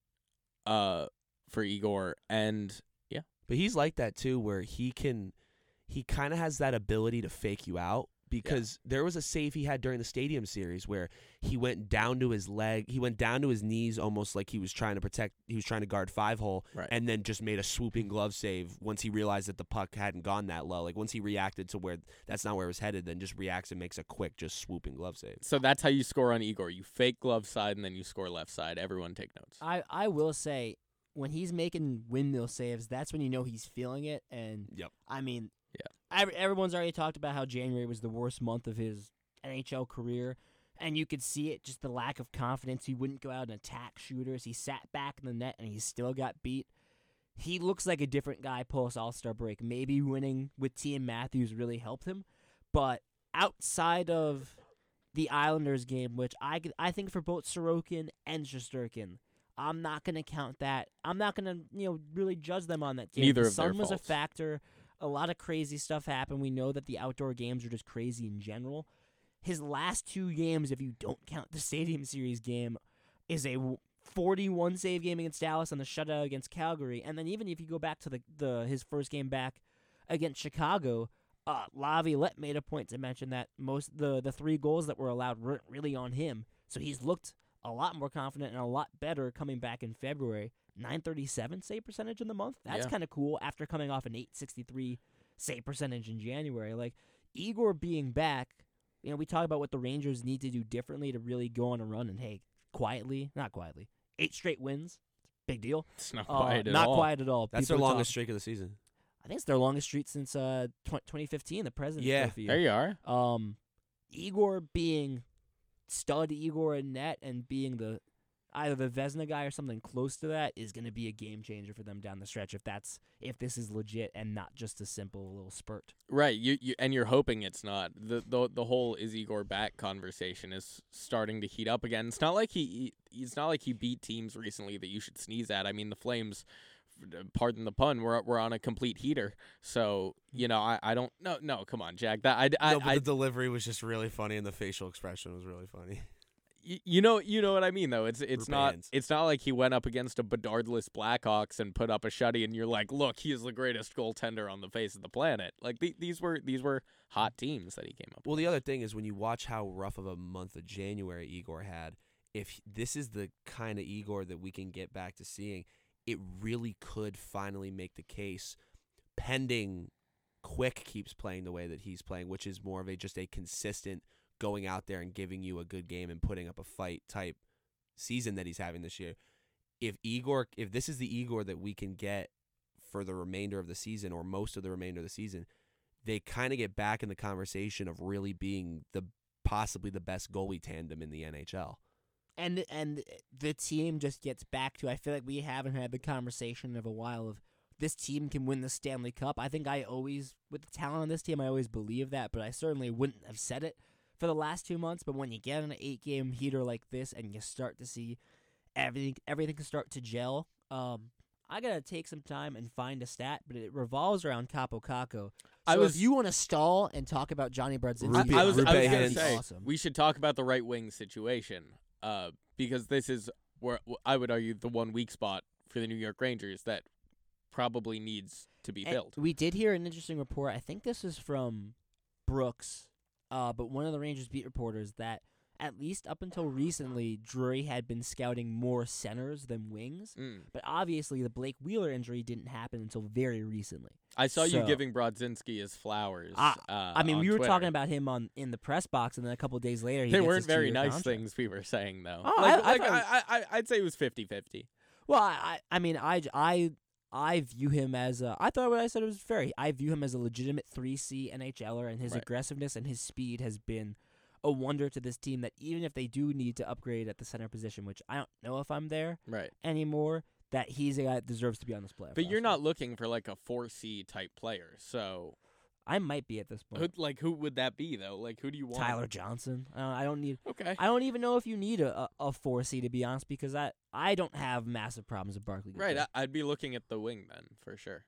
uh for Igor and yeah. But he's like that too, where he can, he kind of has that ability to fake you out. Because there was a save he had during the Stadium Series where he went down to his leg, he went down to his knees, almost like he was trying to protect, he was trying to guard five hole, Right. and then just made a swooping glove save once he realized that the puck hadn't gone that low. Like once he reacted to where that's not where it was headed, then just reacts and makes a quick, just swooping glove save. So that's how you score on Igor. You fake glove side and then you score left side. Everyone take notes. I I will say when he's making windmill saves, that's when you know he's feeling it. And Yep. I mean, Yeah. every, everyone's already talked about how January was the worst month of his NHL career. And you could see it, just the lack of confidence. He wouldn't go out and attack shooters. He sat back in the net and he still got beat. He looks like a different guy post All Star break. Maybe winning with Team Matthews really helped him. But outside of the Islanders game, which I, I think for both Sorokin and Shesterkin, I'm not going to count that. I'm not going to you know really judge them on that game. Neither the of their sun was a factor. A lot of crazy stuff happened. We know that the outdoor games are just crazy in general. His last two games, if you don't count the Stadium Series game, is a 41 save game against Dallas and the shutout against Calgary. And then even if you go back to the, the his first game back against Chicago, uh, Laviolette made a point to mention that most the the three goals that were allowed weren't really on him. So he's looked a lot more confident and a lot better coming back in February. 937 save percentage in the month. That's Yeah. kind of cool after coming off an 863 save percentage in January. Like Igor being back, you know, we talk about what the Rangers need to do differently to really go on a run and hey, quietly, not quietly. Eight straight wins. Big deal. It's not Uh, quiet at not all. quiet at all. That's People their longest talk- streak of the season. I think it's their longest streak since uh tw- 2015, the President's Yeah. Trophy. There you are. Um, Igor being stud Igor in net and being the either the Vezina guy or something close to that is going to be a game changer for them down the stretch. If that's if this is legit and not just a simple little spurt. Right, you, you and you're hoping it's not. The the the whole is Igor back conversation is starting to heat up again. It's not like he he- it's not like he beat teams recently that you should sneeze at. I mean, the Flames uh, pardon the pun, we're we're on a complete heater. So, you know, I, I don't no no, come on, Jack. That I I, no, but I the delivery was just really funny, and the facial expression was really funny. you know you know what I mean though. It's it's not it's not like he went up against a Bedardless Blackhawks and put up a shutty and you're like, "Look, he is the greatest goaltender on the face of the planet." Like the, these were these were hot teams that he came up Well, the other thing is when you watch how rough of a month of January Igor had, if this is the kind of Igor that we can get back to seeing, it really could finally make the case pending Quick keeps playing the way that he's playing, which is more of a just a consistent going out there and giving you a good game and putting up a fight type season that he's having this year. If Igor if this is the Igor that we can get for the remainder of the season or most of the remainder of the season, they kind of get back in the conversation of really being the possibly the best goalie tandem in the NHL. And and the team just gets back to I feel like we haven't had the conversation of a while of this team can win the Stanley Cup. I think I always with the talent on this team I always believe that, but I certainly wouldn't have said it for the last 2 months, but when you get an 8-game heater like this and you start to see everything everything start to gel, um I gotta take some time and find a stat, but it revolves around Kaapo Kakko. I was- if you want to stall and talk about Johnny Brodzinski, Roope- I, I was, I was gonna say awesome. we should talk about the right wing situation, uh, because this is where I would argue the one weak spot for the New York Rangers that probably needs to be And filled. We did hear an interesting report. I think this is from Brooks, uh, but one of the Rangers beat reporters that at least up until recently, Drury had been scouting more centers than wings. Mm. But obviously, the Blake Wheeler injury didn't happen until very recently. I saw you So- giving Brodzinski his flowers. Ah, uh, I mean, we were Twitter. talking about him on in the press box, and then a couple days later, he They weren't very nice contract. things we were saying though. Oh, like, I, I, like, I, I, I'd say it was 50-50. Well, I, I mean, I I, I, I view him as a. I thought what I said was fair. I view him as a legitimate three C NHLer, and his Right. aggressiveness and his speed has been a wonder to this team. That even if they do need to upgrade at the center position, which I don't know if I'm there Right. anymore, that he's a guy that deserves to be on this playoff. But you're not looking for like a 4C type player. So, I might be at this who, point. like who would that be though? Like who do you want? Tyler Johnson. I don't, I don't need. Okay. I don't even know if you need a a four C to be honest, because I I don't have massive problems with Barclay. Right. I, I'd be looking at the wing then for sure.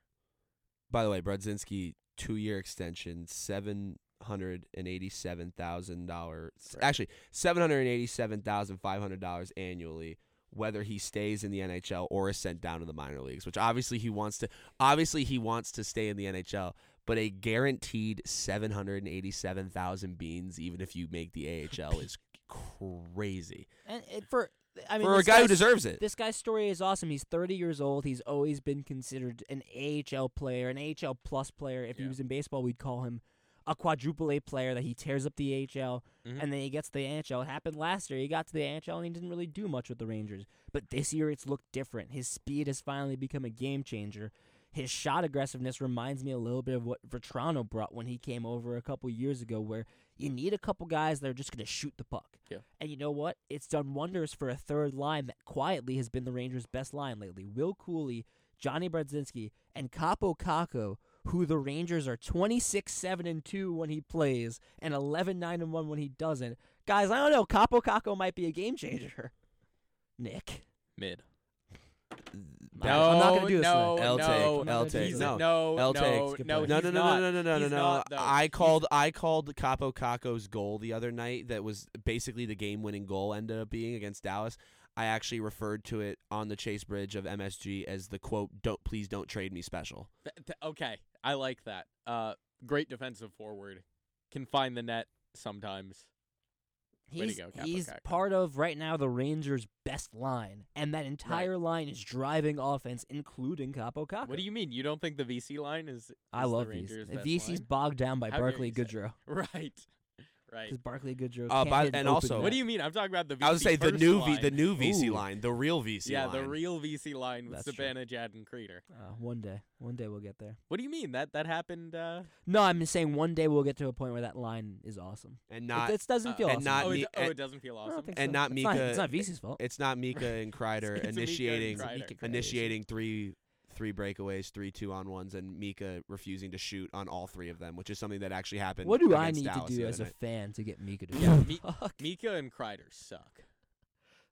By the way, Brodzinski two year extension, seven hundred and eighty seven thousand dollars. Actually, seven hundred and eighty seven thousand five hundred dollars annually. Whether he stays in the NHL or is sent down to the minor leagues, which obviously he wants to. Obviously, he wants to stay in the NHL, but a guaranteed seven hundred and eighty seven thousand beans, even if you make the AHL, is crazy and it, for I mean for a guy who deserves it. This guy's story is awesome. He's 30 years old. He's always been considered an AHL player, an AHL plus player. If he was in baseball, we'd call him a quadruple A player that he tears up the AHL Mhm. and then he gets to the NHL. It happened last year. He got to the NHL and he didn't really do much with the Rangers. But this year it's looked different. His speed has finally become a game changer. His shot aggressiveness reminds me a little bit of what Vatrano brought when he came over a couple years ago, where you need a couple guys that are just going to shoot the puck. Yeah. And you know what? It's done wonders for a third line that quietly has been the Rangers' best line lately. Will Cuylle, Johnny Brodzinski, and Kaapo Kakko, who the Rangers are 26 7 and 2 when he plays and 11 9 and 1 when he doesn't. Guys, I don't know. Kaapo Kakko might be a game changer. Nick. Mid. No, I'm not going to do this. no, today. L no, take, I'm L take. no, No, no, L no, take. no, No, no, no, no, no, no, no, no. I called I called Kaapo Kakko's goal the other night that was basically the game winning goal ended up being against Dallas. I actually referred to it on the Chase Bridge of MSG as the quote, Don't please don't trade me special. Th- th- okay, I like that. Uh, great defensive forward, can find the net sometimes. He's, go, he's part of right now the Rangers' best line, and that entire line is driving offense, including Kaapo Kakko. What do you mean? You don't think the VC line is? I love the these. Rangers' VC's bogged down by How Barclay you say it. Goodrow Right, right. because Barclay Goodrow. Uh, can't by- and also- What do you mean? I'm talking about the VC I would say the new line. V, the new VC Ooh. line, the real VC yeah, line. the real VC line with That's true. Savannah, Jad, and Kreider. Uh, one day, one day we'll get there. What do you mean that that happened? Uh, No, I'm just saying one day we'll get to a point where that line is awesome. and It, not it doesn't uh, feel and awesome. not oh, me- it, oh, it doesn't feel I don't awesome. think and so. not it's Not, Mika- it's not VC's fault. it's not Mika and Kreider It's Mika and initiating Kreider. initiating three three breakaways, three two on ones, and Mika refusing to shoot on all three of them, which is something that actually happened. What do I need Dallas to do other as a night. fan to get Mika to Yeah, Mi- fuck? Mika and Kreider suck.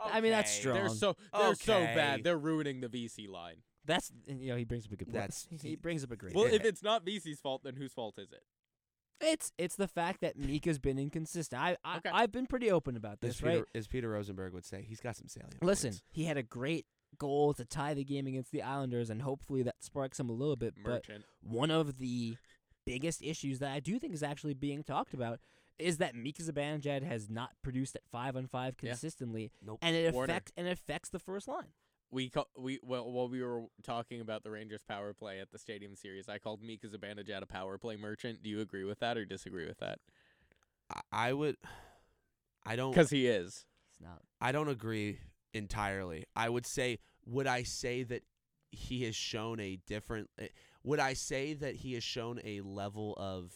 I mean, that's strong. They're so they're so bad. They're ruining the VC line. That's you know he brings up a good point. That's- he brings up a great. Well, if it's not VC's fault, then whose fault is it? It's it's the fact that Mika's been inconsistent. I, I Okay. I've been pretty open about As this, Peter, right? as Peter Rosenberg would say, he's got some salient. Listen, points. he had a great goal to tie the game against the Islanders, and hopefully that sparks him a little bit. But one of the biggest issues that I do think is actually being talked about is that Mika Zibanejad has not produced at five on five Yeah. consistently, Nope. and it Warner. affects and it affects the first line. we ca- we well while we were talking about the Rangers power play at the Stadium Series, I called Mika Zibanejad a power play merchant. Do you agree with that or disagree with that? I, I would. I don't. Because he is. It's not. I don't agree entirely. I would say, would I say that he has shown a different? eh, Would I say that he has shown a level of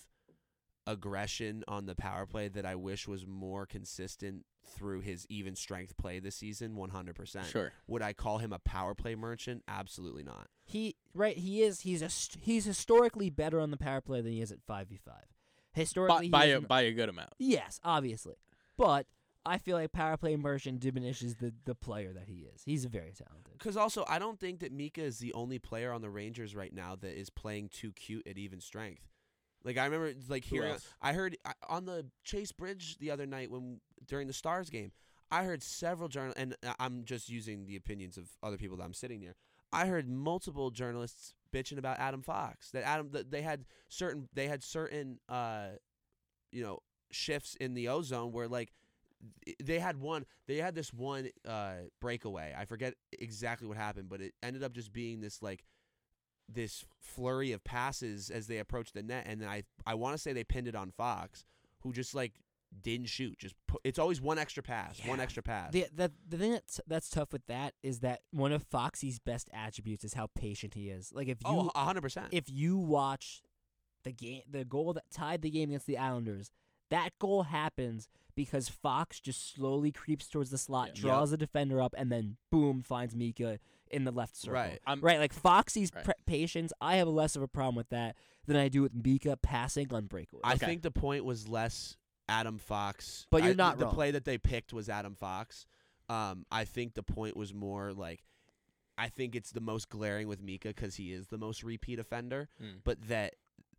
aggression on the power play that I wish was more consistent through his even strength play this season? One hundred percent. Sure. Would I call him a power play merchant? Absolutely not. He right. He is. He's a. He's historically better on the power play than he is at five v five. Historically, by he a by a good amount. yes, obviously, but I feel like power play immersion diminishes the the player that he is. He's a very talented. Because also, I don't think that Mika is the only player on the Rangers right now that is playing too cute at even strength. Like I remember, like Who hearing. I heard I, on the Chase Bridge the other night when during the Stars game, I heard several journal, and I- I'm just using the opinions of other people that I'm sitting near. I heard multiple journalists bitching about Adam Fox. That Adam, that they had certain, they had certain, uh, you know, shifts in the ozone where like th- they had one they had this one uh breakaway. I forget exactly what happened but it ended up just being this like this flurry of passes as they approached the net and then i i want to say they pinned it on fox who just like didn't shoot just put, it's always one extra pass one extra pass. The, the the thing that's that's tough with that is that one of Foxy's best attributes is how patient he is. Like if you oh 100% if you watch the game, the goal that tied the game against the Islanders, that goal happens because Fox just slowly creeps towards the slot, Yeah. draws the defender up, and then boom finds Mika in the left circle. Right. I'm, Right, like Foxy's Right. pre- patience, I have less of a problem with that than I do with Mika passing on breakaway. i Okay. think the point was less adam fox But you're I- not the wrong. play that they picked was adam fox um i think the point was more like i think it's the most glaring with mika because he is the most repeat offender Mm. but that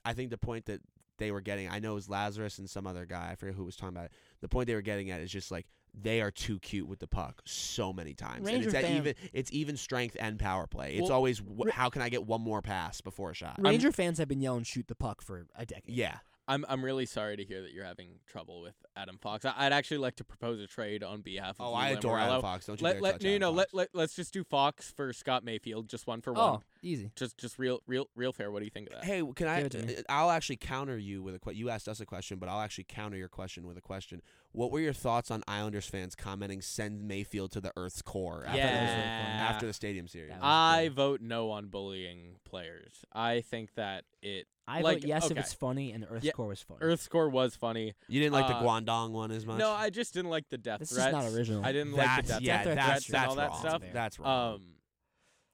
I think the point that they were getting, I know it was Lazarus and some other guy, I forget who was talking about it. The point they were getting at is just like they are too cute with the puck so many times, and it's at fan- even it's even strength and power play. It's Well, always wh- how can I get one more pass before a shot? Ranger fans have been yelling shoot the puck for a decade. Yeah, I'm I'm really sorry to hear that you're having trouble with Adam Fox. I, I'd actually like to propose a trade on behalf of oh, Lou I adore Adam Fox. Don't you Let dare let touch no, you Adam know let Fox. let let's just do Fox for Scott Mayfield, just one for one. Oh, Easy. Just just real real real fair. What do you think of that? Hey, can I? Give it to me. uh, I'll actually counter you with a question. You asked us a question, but I'll actually counter your question with a question. What were your thoughts on Islanders fans commenting "Send Mayfield to the Earth's core" after, Yeah. the, after the Stadium Series? That was I good. vote no on bullying players. I think that it I like, vote yes if okay. it's funny, and the Earth Yeah, Core was funny. Earth score was funny. You didn't like the Uh, Guangdong one as much. No, I just didn't like the death This is threats. not original. I didn't like that's the death, yeah, threats that's threats that's and all that wrong. stuff. That's wrong. Um,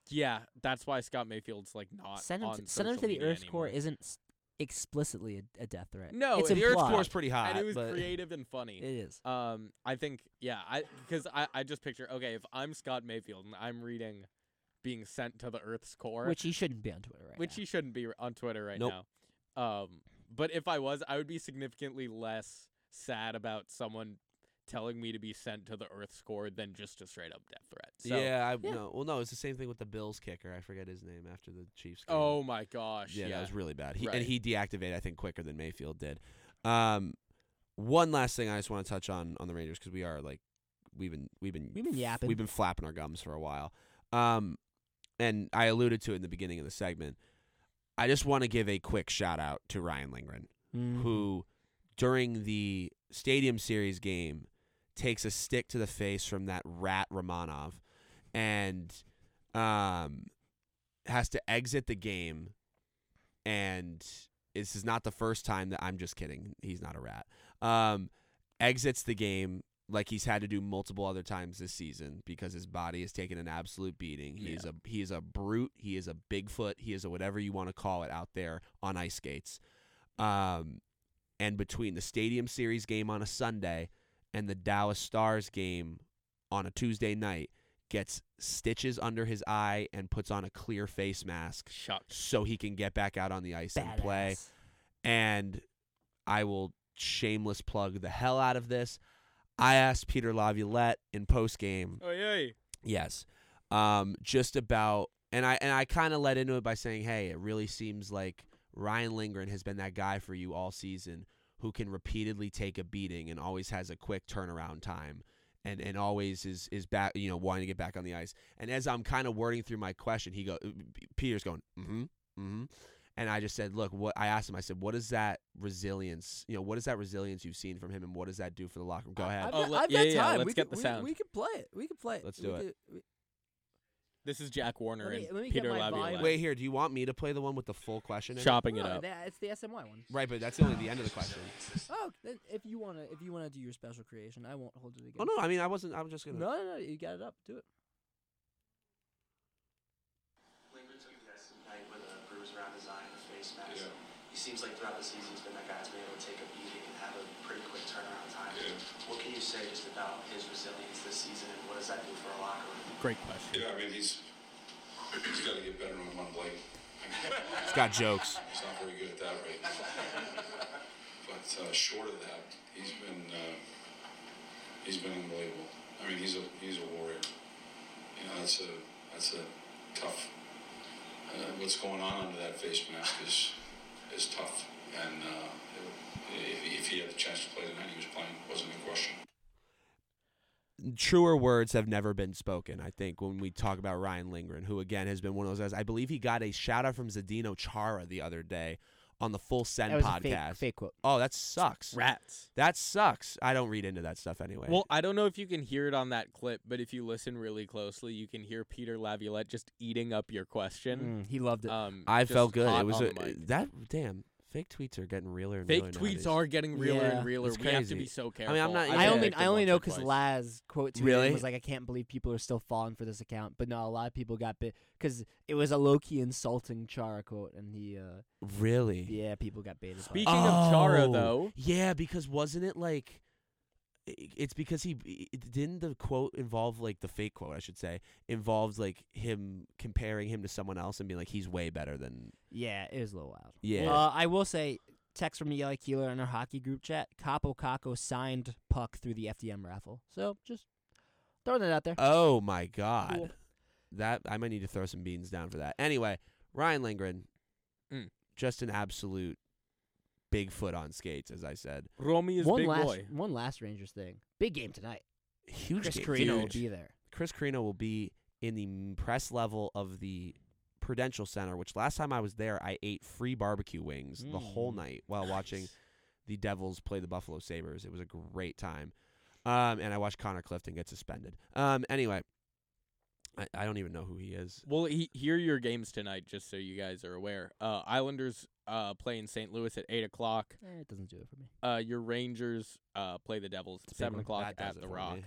yeah, that's why Scott Mayfield's like not Send him on to, send him social to the media Earth's Core anymore. isn't s- explicitly a, a death threat. No, it's it- the Earth's implied. core is pretty hot, and it was but creative and funny. It is. Um, I think yeah, I because I I just picture okay if I'm Scott Mayfield and I'm reading being sent to the Earth's core, Which he shouldn't be on Twitter right which now. he shouldn't be on Twitter right Nope. now. Um, but if I was, I would be significantly less sad about someone telling me to be sent to the Earth's core than just a straight up death threat. So, yeah, I Yeah. no. Well, no, it's the same thing with the Bills kicker. I forget his name after the Chiefs. game. Oh my gosh. yeah, Yeah. that was really bad. He Right. and he deactivated, I think, quicker than Mayfield did. Um, one last thing I just want to touch on on the Rangers because we are like we've been we've been We've been yapping. we've been flapping our gums for a while. Um, and I alluded to it in the beginning of the segment. I just want to give a quick shout out to Ryan Lindgren, Mhm. who during the Stadium Series game takes a stick to the face from that rat Romanov, and um, has to exit the game. And this is not the first time that I'm just kidding. He's not a rat. Um, exits the game like he's had to do multiple other times this season because his body has taken an absolute beating. He is a he is a brute. He is a Bigfoot. He is a whatever you want to call it out there on ice skates. Um, and between the Stadium Series game on a Sunday and the Dallas Stars game on a Tuesday night, gets stitches under his eye and puts on a clear face mask Shucks. so he can get back out on the ice and play and I will shameless plug the hell out of this. I asked Peter Laviolette in post game, Oh yay. yes, um, just about, and I and I kind of led into it by saying, hey, it really seems like Ryan Lindgren has been that guy for you all season who can repeatedly take a beating and always has a quick turnaround time. And, and always is is back you know wanting to get back on the ice and as I'm kind of wording through my question he go Peter's going mm-hmm mm-hmm and I just said, look, what I asked him, I said, what is that resilience? You know, what is that resilience you've seen from him, and what does that do for the locker room? Go ahead. I've Oh, got, let- I've yeah, got yeah, time. let's we get could, the sound. We could play it. We could play it. Let's We do it. could- we- This is Jack Warner Let me- and let me get Peter my Laviolette. volume. Wait here. Do you want me to play the one with the full question? in it? Chopping it no, up. that- it's the SMY one. Right, but that's only the end of the question. Oh, then if you wanna, if you wanna do your special creation, I won't hold it again. Oh no, I mean I wasn't. I was just gonna. no, no, no, you got it up. Do it. Lindgren took the ice tonight with a uh, bruise around his eye and a face mask. Yeah. He seems like throughout the season he's been that guy who's been able to take a beating and have a pretty quick turnaround time. Yeah. What can you say just about his resilience this season and what does that do for a locker room? Great question. Yeah, I mean, he's he's got to get better on one leg. It's got jokes. He's not very good at that right But uh, short of that, he's been uh, he's been unbelievable. I mean, he's a he's a warrior. You know, that's a that's a tough. Uh, what's going on under that face mask is is tough. And uh, if, if he had the chance to play tonight, he was playing. Wasn't a question. Truer words have never been spoken. I think when we talk about Ryan Lindgren, who again has been one of those guys. I believe he got a shout out from Zdeno Chara the other day on the Full Send That was a podcast. fake, fake quote. Oh, that sucks. Rats. That sucks. I don't read into that stuff anyway. Well, I don't know if you can hear it on that clip, but if you listen really closely, you can hear Peter Laviolette just eating up your question. Mm, he loved it. Um, I felt good. It was a, that damn fake tweets are getting realer and realer. Fake realer tweets nowadays. are getting realer Yeah, and realer. it's We have to crazy. be so careful. I careful. mean, I'm not- I've I yeah. only picked I only once know or because twice. Laz quote tweeted Really? and was like, I can't believe people are still falling for this account. But no, a lot of people got bit because it was a low key insulting Chara quote, and he, uh, really. yeah, people got baited. by it. Speaking of Chara, Oh, though, Yeah, because wasn't it like i- it's because he it- didn't the quote involve like the fake quote I should say involved like him comparing him to someone else and being like he's way better than Yeah, it was a little wild. Yeah. Uh, I will say, text from Eli Keeler in our hockey group chat. Kaapo Kakko signed puck through the FDM raffle. So just throwing that out there. oh my god Cool. that I might need to throw some beans down for that anyway Ryan Lindgren Mm. just an absolute Bigfoot on skates as I said Romy is one big last, boy. one last Rangers thing. Big game tonight. huge Chris game. Carino will be there. Chris Carino will be in the press level of the Prudential Center, which last time I was there, I ate free barbecue wings the whole Mm. night while watching the Devils play the Buffalo Sabres. It was a great time. Um, and I watched Connor Clifton get suspended. Um, anyway, I, I don't even know who he is. Well, he, here are your games tonight, just so you guys are aware. Uh, Islanders uh, play in St. Louis at eight o'clock. Eh, it doesn't do it for me. Uh, your Rangers uh, play the Devils at It's a big seven o'clock at the Rock. me.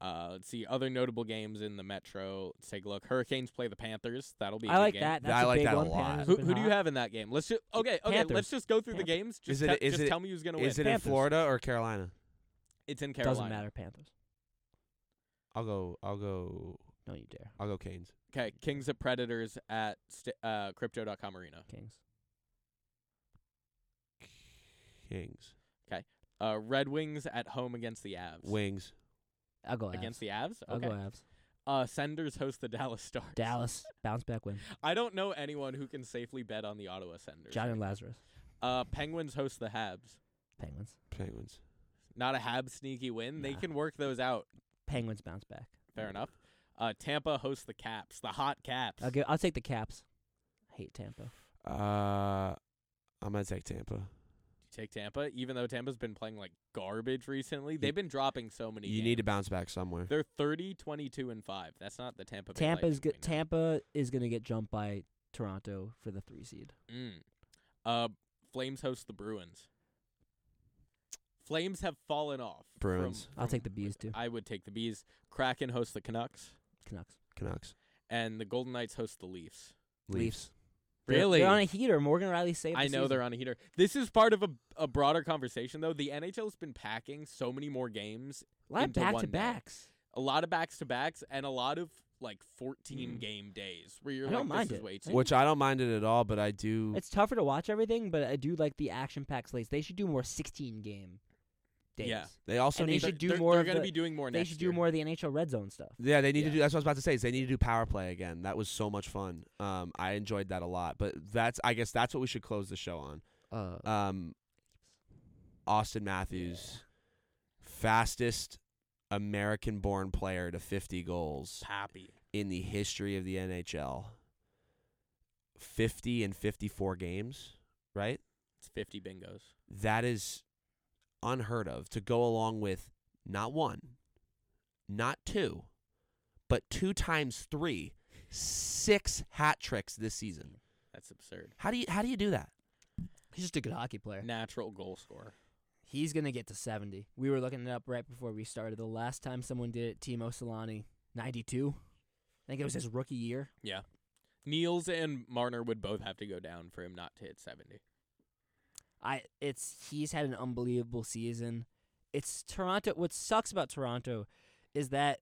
Uh, let's see other notable games in the Metro. Let's take a look. Hurricanes play the Panthers. That'll be. a I good like game. that. That's I a like big that a lot. Who, who do you have in that game? Let's just okay, okay. Panthers. Let's just go through the games. Just, Is it- te- is just it- tell me who's gonna win. Is win. it in Florida or Carolina? it's in Carolina. Doesn't matter. Panthers. I'll go. I'll go. Don't you dare. I'll go Canes. Okay, Kings at Predators at st- uh, Crypto.com Arena. Kings. Kings. Uh, Red Wings at home against the Avs. Wings. I'll go Avs. against the Avs. I'll go Avs. Uh, Senders host the Dallas Stars. Dallas bounce back win. I don't know anyone who can safely bet on the Ottawa Senders. John and Lazarus. Uh, Penguins host the Habs. Penguins. Penguins. Not a Habs sneaky win. They can work those out. Penguins bounce back. Fair enough. Uh, Tampa hosts the Caps, the hot Caps. I'll go, I'll take the Caps. I hate Tampa. Uh, I'm gonna take Tampa. You take Tampa, even though Tampa's been playing like garbage recently. They've been dropping so many. You need to bounce back somewhere. They're 30, 22, and five. That's not the Tampa. Bay Tampa's Lightning good. Tampa is gonna get jumped by Toronto for the three seed. Mm. Uh, Flames host the Bruins. Flames have fallen off. from- Bruins. I'll take the bees too. I would take the bees. Kraken host the Canucks, Canucks. Canucks. and the Golden Knights host the Leafs. Leafs. They're- Really? They're on a heater. Morgan Rielly saved. I the know season. they're on a heater. This is part of a, a broader conversation, though. The NHL's been packing so many more games, a lot of into back one to backs. a lot of backs to backs, and a lot of like 14 Mm. game days where you're I like, don't mind this is it. way too. Which I don't mind it at all, but I do. It's tougher to watch everything, but I do like the action packed slates. They should do more 16 game days. Yeah. They also and they need. should do they're, more They're gonna the- be doing more They should year. do more of the NHL red zone stuff. yeah, they need Yeah. to do. That's what I was about to say. Is they need to do power play again. That was so much fun. Um, I enjoyed that a lot. But that's. I guess that's what we should close the show on. Uh, Um, Auston Matthews, fastest American-born player to 50 goals Pappy. in the history of the NHL. 50 and 54 games, right? It's 50 bingos. that is unheard of to go along with not one, not two, but two times three, six hat tricks this season. That's absurd. How do you how do you do that? he's just a good hockey player. Natural goal scorer. He's gonna get to 70. We were looking it up right before we started. The last time someone did it, Teemu Selanne, 92. I think it was his rookie year. Yeah. Niels and Marner would both have to go down for him not to hit 70. I it's he's had an unbelievable season. It's Toronto. What sucks about Toronto is that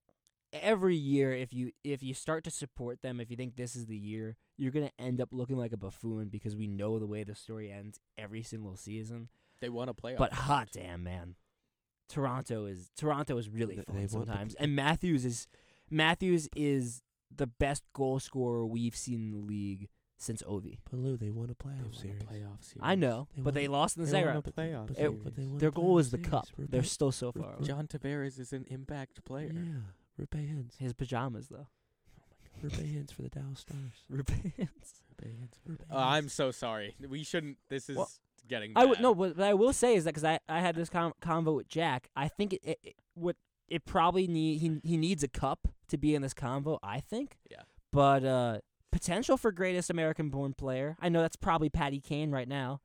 every year, if you if you start to support them, if you think this is the year, you're gonna end up looking like a buffoon because we know the way the story ends every single season. They won a playoff. But hot damn, man, Toronto is Toronto is really Th- fun they sometimes, and Matthews is Matthews is the best goal scorer we've seen in the league since Ovi. Baloo, they won a They playoff won a series. playoff series. I know, They but they won- lost in the They second won round. a playoff But It- they, series. but they won a Their goal is playoff the cup. series. They're still so far. away. John Tavares is an impact player. Yeah, Roope Hintz. His pajamas though. Oh Roope Hintz for the Dallas Stars. Rubens. Roope Uh, I'm so sorry. We shouldn't. This is Well, getting. I would no, but, what I will say is that because I, I had this con- convo with Jack, I think it, it, it what it probably need he he needs a cup to be in this convo. I think. Yeah. But uh, potential for greatest American-born player. I know that's probably Patty Kane right now.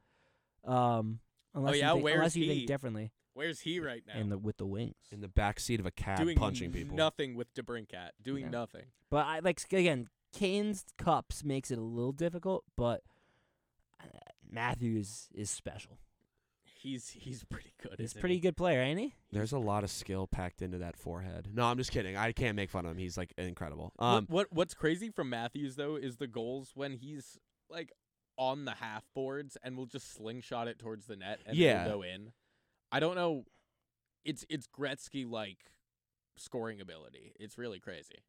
Um, unless Oh, yeah? you think, unless you he? think differently. Where's he right now? In the with the wings. in the back seat of a cab doing punching people. nothing with DeBrincat. Doing Yeah. nothing. But I like again, Kane's cups makes it a little difficult, but uh, Matthews is special. He's he's pretty good. He's a pretty he? good player, ain't he? There's a lot of skill packed into that forehead. No, I'm just kidding. I can't make fun of him. He's like incredible. What- Um, what what's crazy from Matthews though is the goals when he's like on the half boards and will just slingshot it towards the net and Yeah. go in. I don't know. It's it's Gretzky like scoring ability. It's really crazy.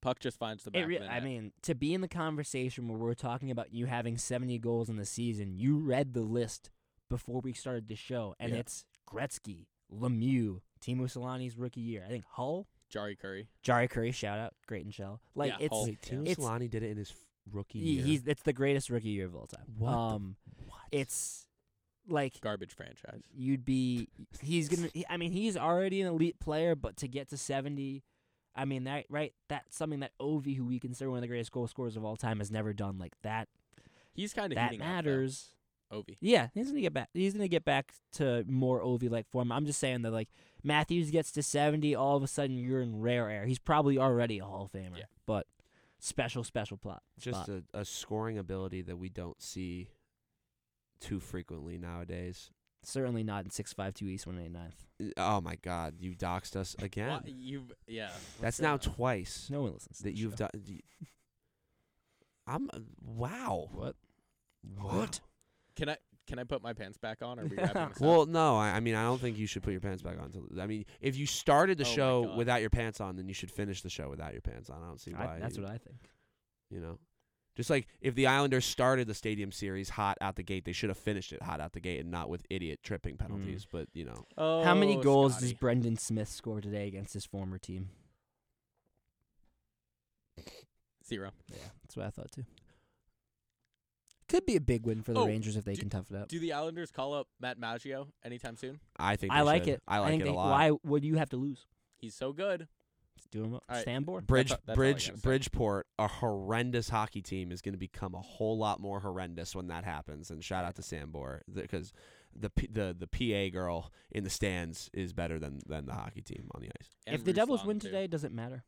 Puck just finds the back re- of the I mean, to be in the conversation where we're talking about you having 70 goals in the season, you read the list before we started the show, and Yeah. it's Gretzky, Lemieux, Teemu Selanne's rookie year. I think Hull, Jari Kurri. Jari Kurri, shout out, Great and Shell. Like Yeah, it's Hull. wait, Teemu it's- Selanne did it in his rookie year. he's it's the greatest rookie year of all time. What the- um, what? it's like Garbage franchise. you'd be. He's gonna. he- I mean, he's already an elite player, but to get to seventy, I mean that right. That's something that Ovi, who we consider one of the greatest goal scorers of all time, has never done. Like that. He's kind of That matters. Ovi. Yeah, he's gonna get back. He's gonna get back to more Ovi like form. I'm just saying that like Matthews gets to 70, all of a sudden you're in rare air. He's probably already a Hall of Famer. Yeah. But special, special plot. just spot. a, a scoring ability that we don't see too frequently nowadays. certainly not in six five two East one eighty ninth. Oh my God, you doxed us again. Why- You've yeah. That's now that? twice No one listens. that the you've show. done. I'm uh, wow. What? Wow. Can I can I put my pants back on? Or are we wrapping this up? Well, no, I, I mean, I don't think you should put your pants back on. Till, I mean, if you started the Oh my show God. without your pants on, then you should finish the show without your pants on. I don't see I- why. that's you, what I think. you know. Just like if the Islanders started the Stadium Series hot out the gate, they should have finished it hot out the gate and not with idiot tripping mm. penalties. But you know, oh, How many goals does Scotty. Brendan Smith score today against his former team? Zero. Yeah, that's what I thought too. Could be a big win for the Oh, Rangers if they do- can tough it up. Do the Islanders call up Matt Maggio anytime soon? I think I they like should. it. I like think it a they- lot. Why would you have to lose? He's so good. Just do him up. All right. Sambor. Bridge That's all- that's all I Bridge gotta say. Bridgeport, a horrendous hockey team, is going to become a whole lot more horrendous when that happens. And shout out to Sambor because the P- the the PA girl in the stands is better than than the hockey team on the ice. And if the Devils Ruslan, win too. today, does it matter?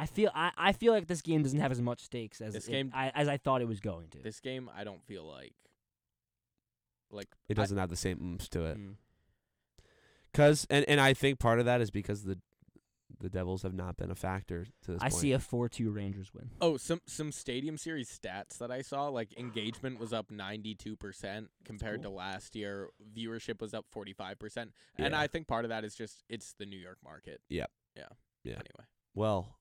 I feel I, I feel like this game doesn't have as much stakes as This it- game- I, as I thought it was going to. this game, I don't feel like like It I- doesn't have the same oomph to it. Mm. Cause and and I think part of that is because the the Devils have not been a factor to this I point. see a four-two Rangers win. Oh, some some Stadium Series stats that I saw, like engagement was up ninety two percent compared to last year. Viewership was up forty five percent, and Yeah. I think part of that is just it's the New York market. Yep. Yeah. Yeah. Anyway, Well,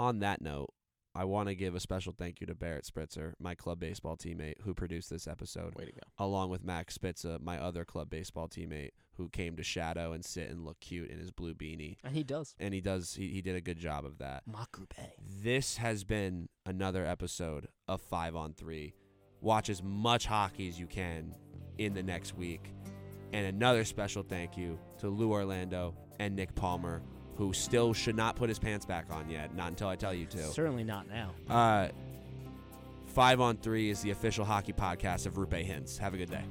on that note, I want to give a special thank you to Barrett Spritzer, my club baseball teammate who produced this episode. way to go. along with Max Spitza, my other club baseball teammate, who came to shadow and sit and look cute in his blue beanie. And he does. And he does he, he did a good job of that. Makrupe. This has been another episode of 5 on 3. Watch as much hockey as you can in the next week. And another special thank you to Lou Orlando and Nick Palmer, who still should not put his pants back on yet, not until I tell you to. Certainly not now. Uh, 5 on 3 is the official hockey podcast of Roope Hintz. Have a good day.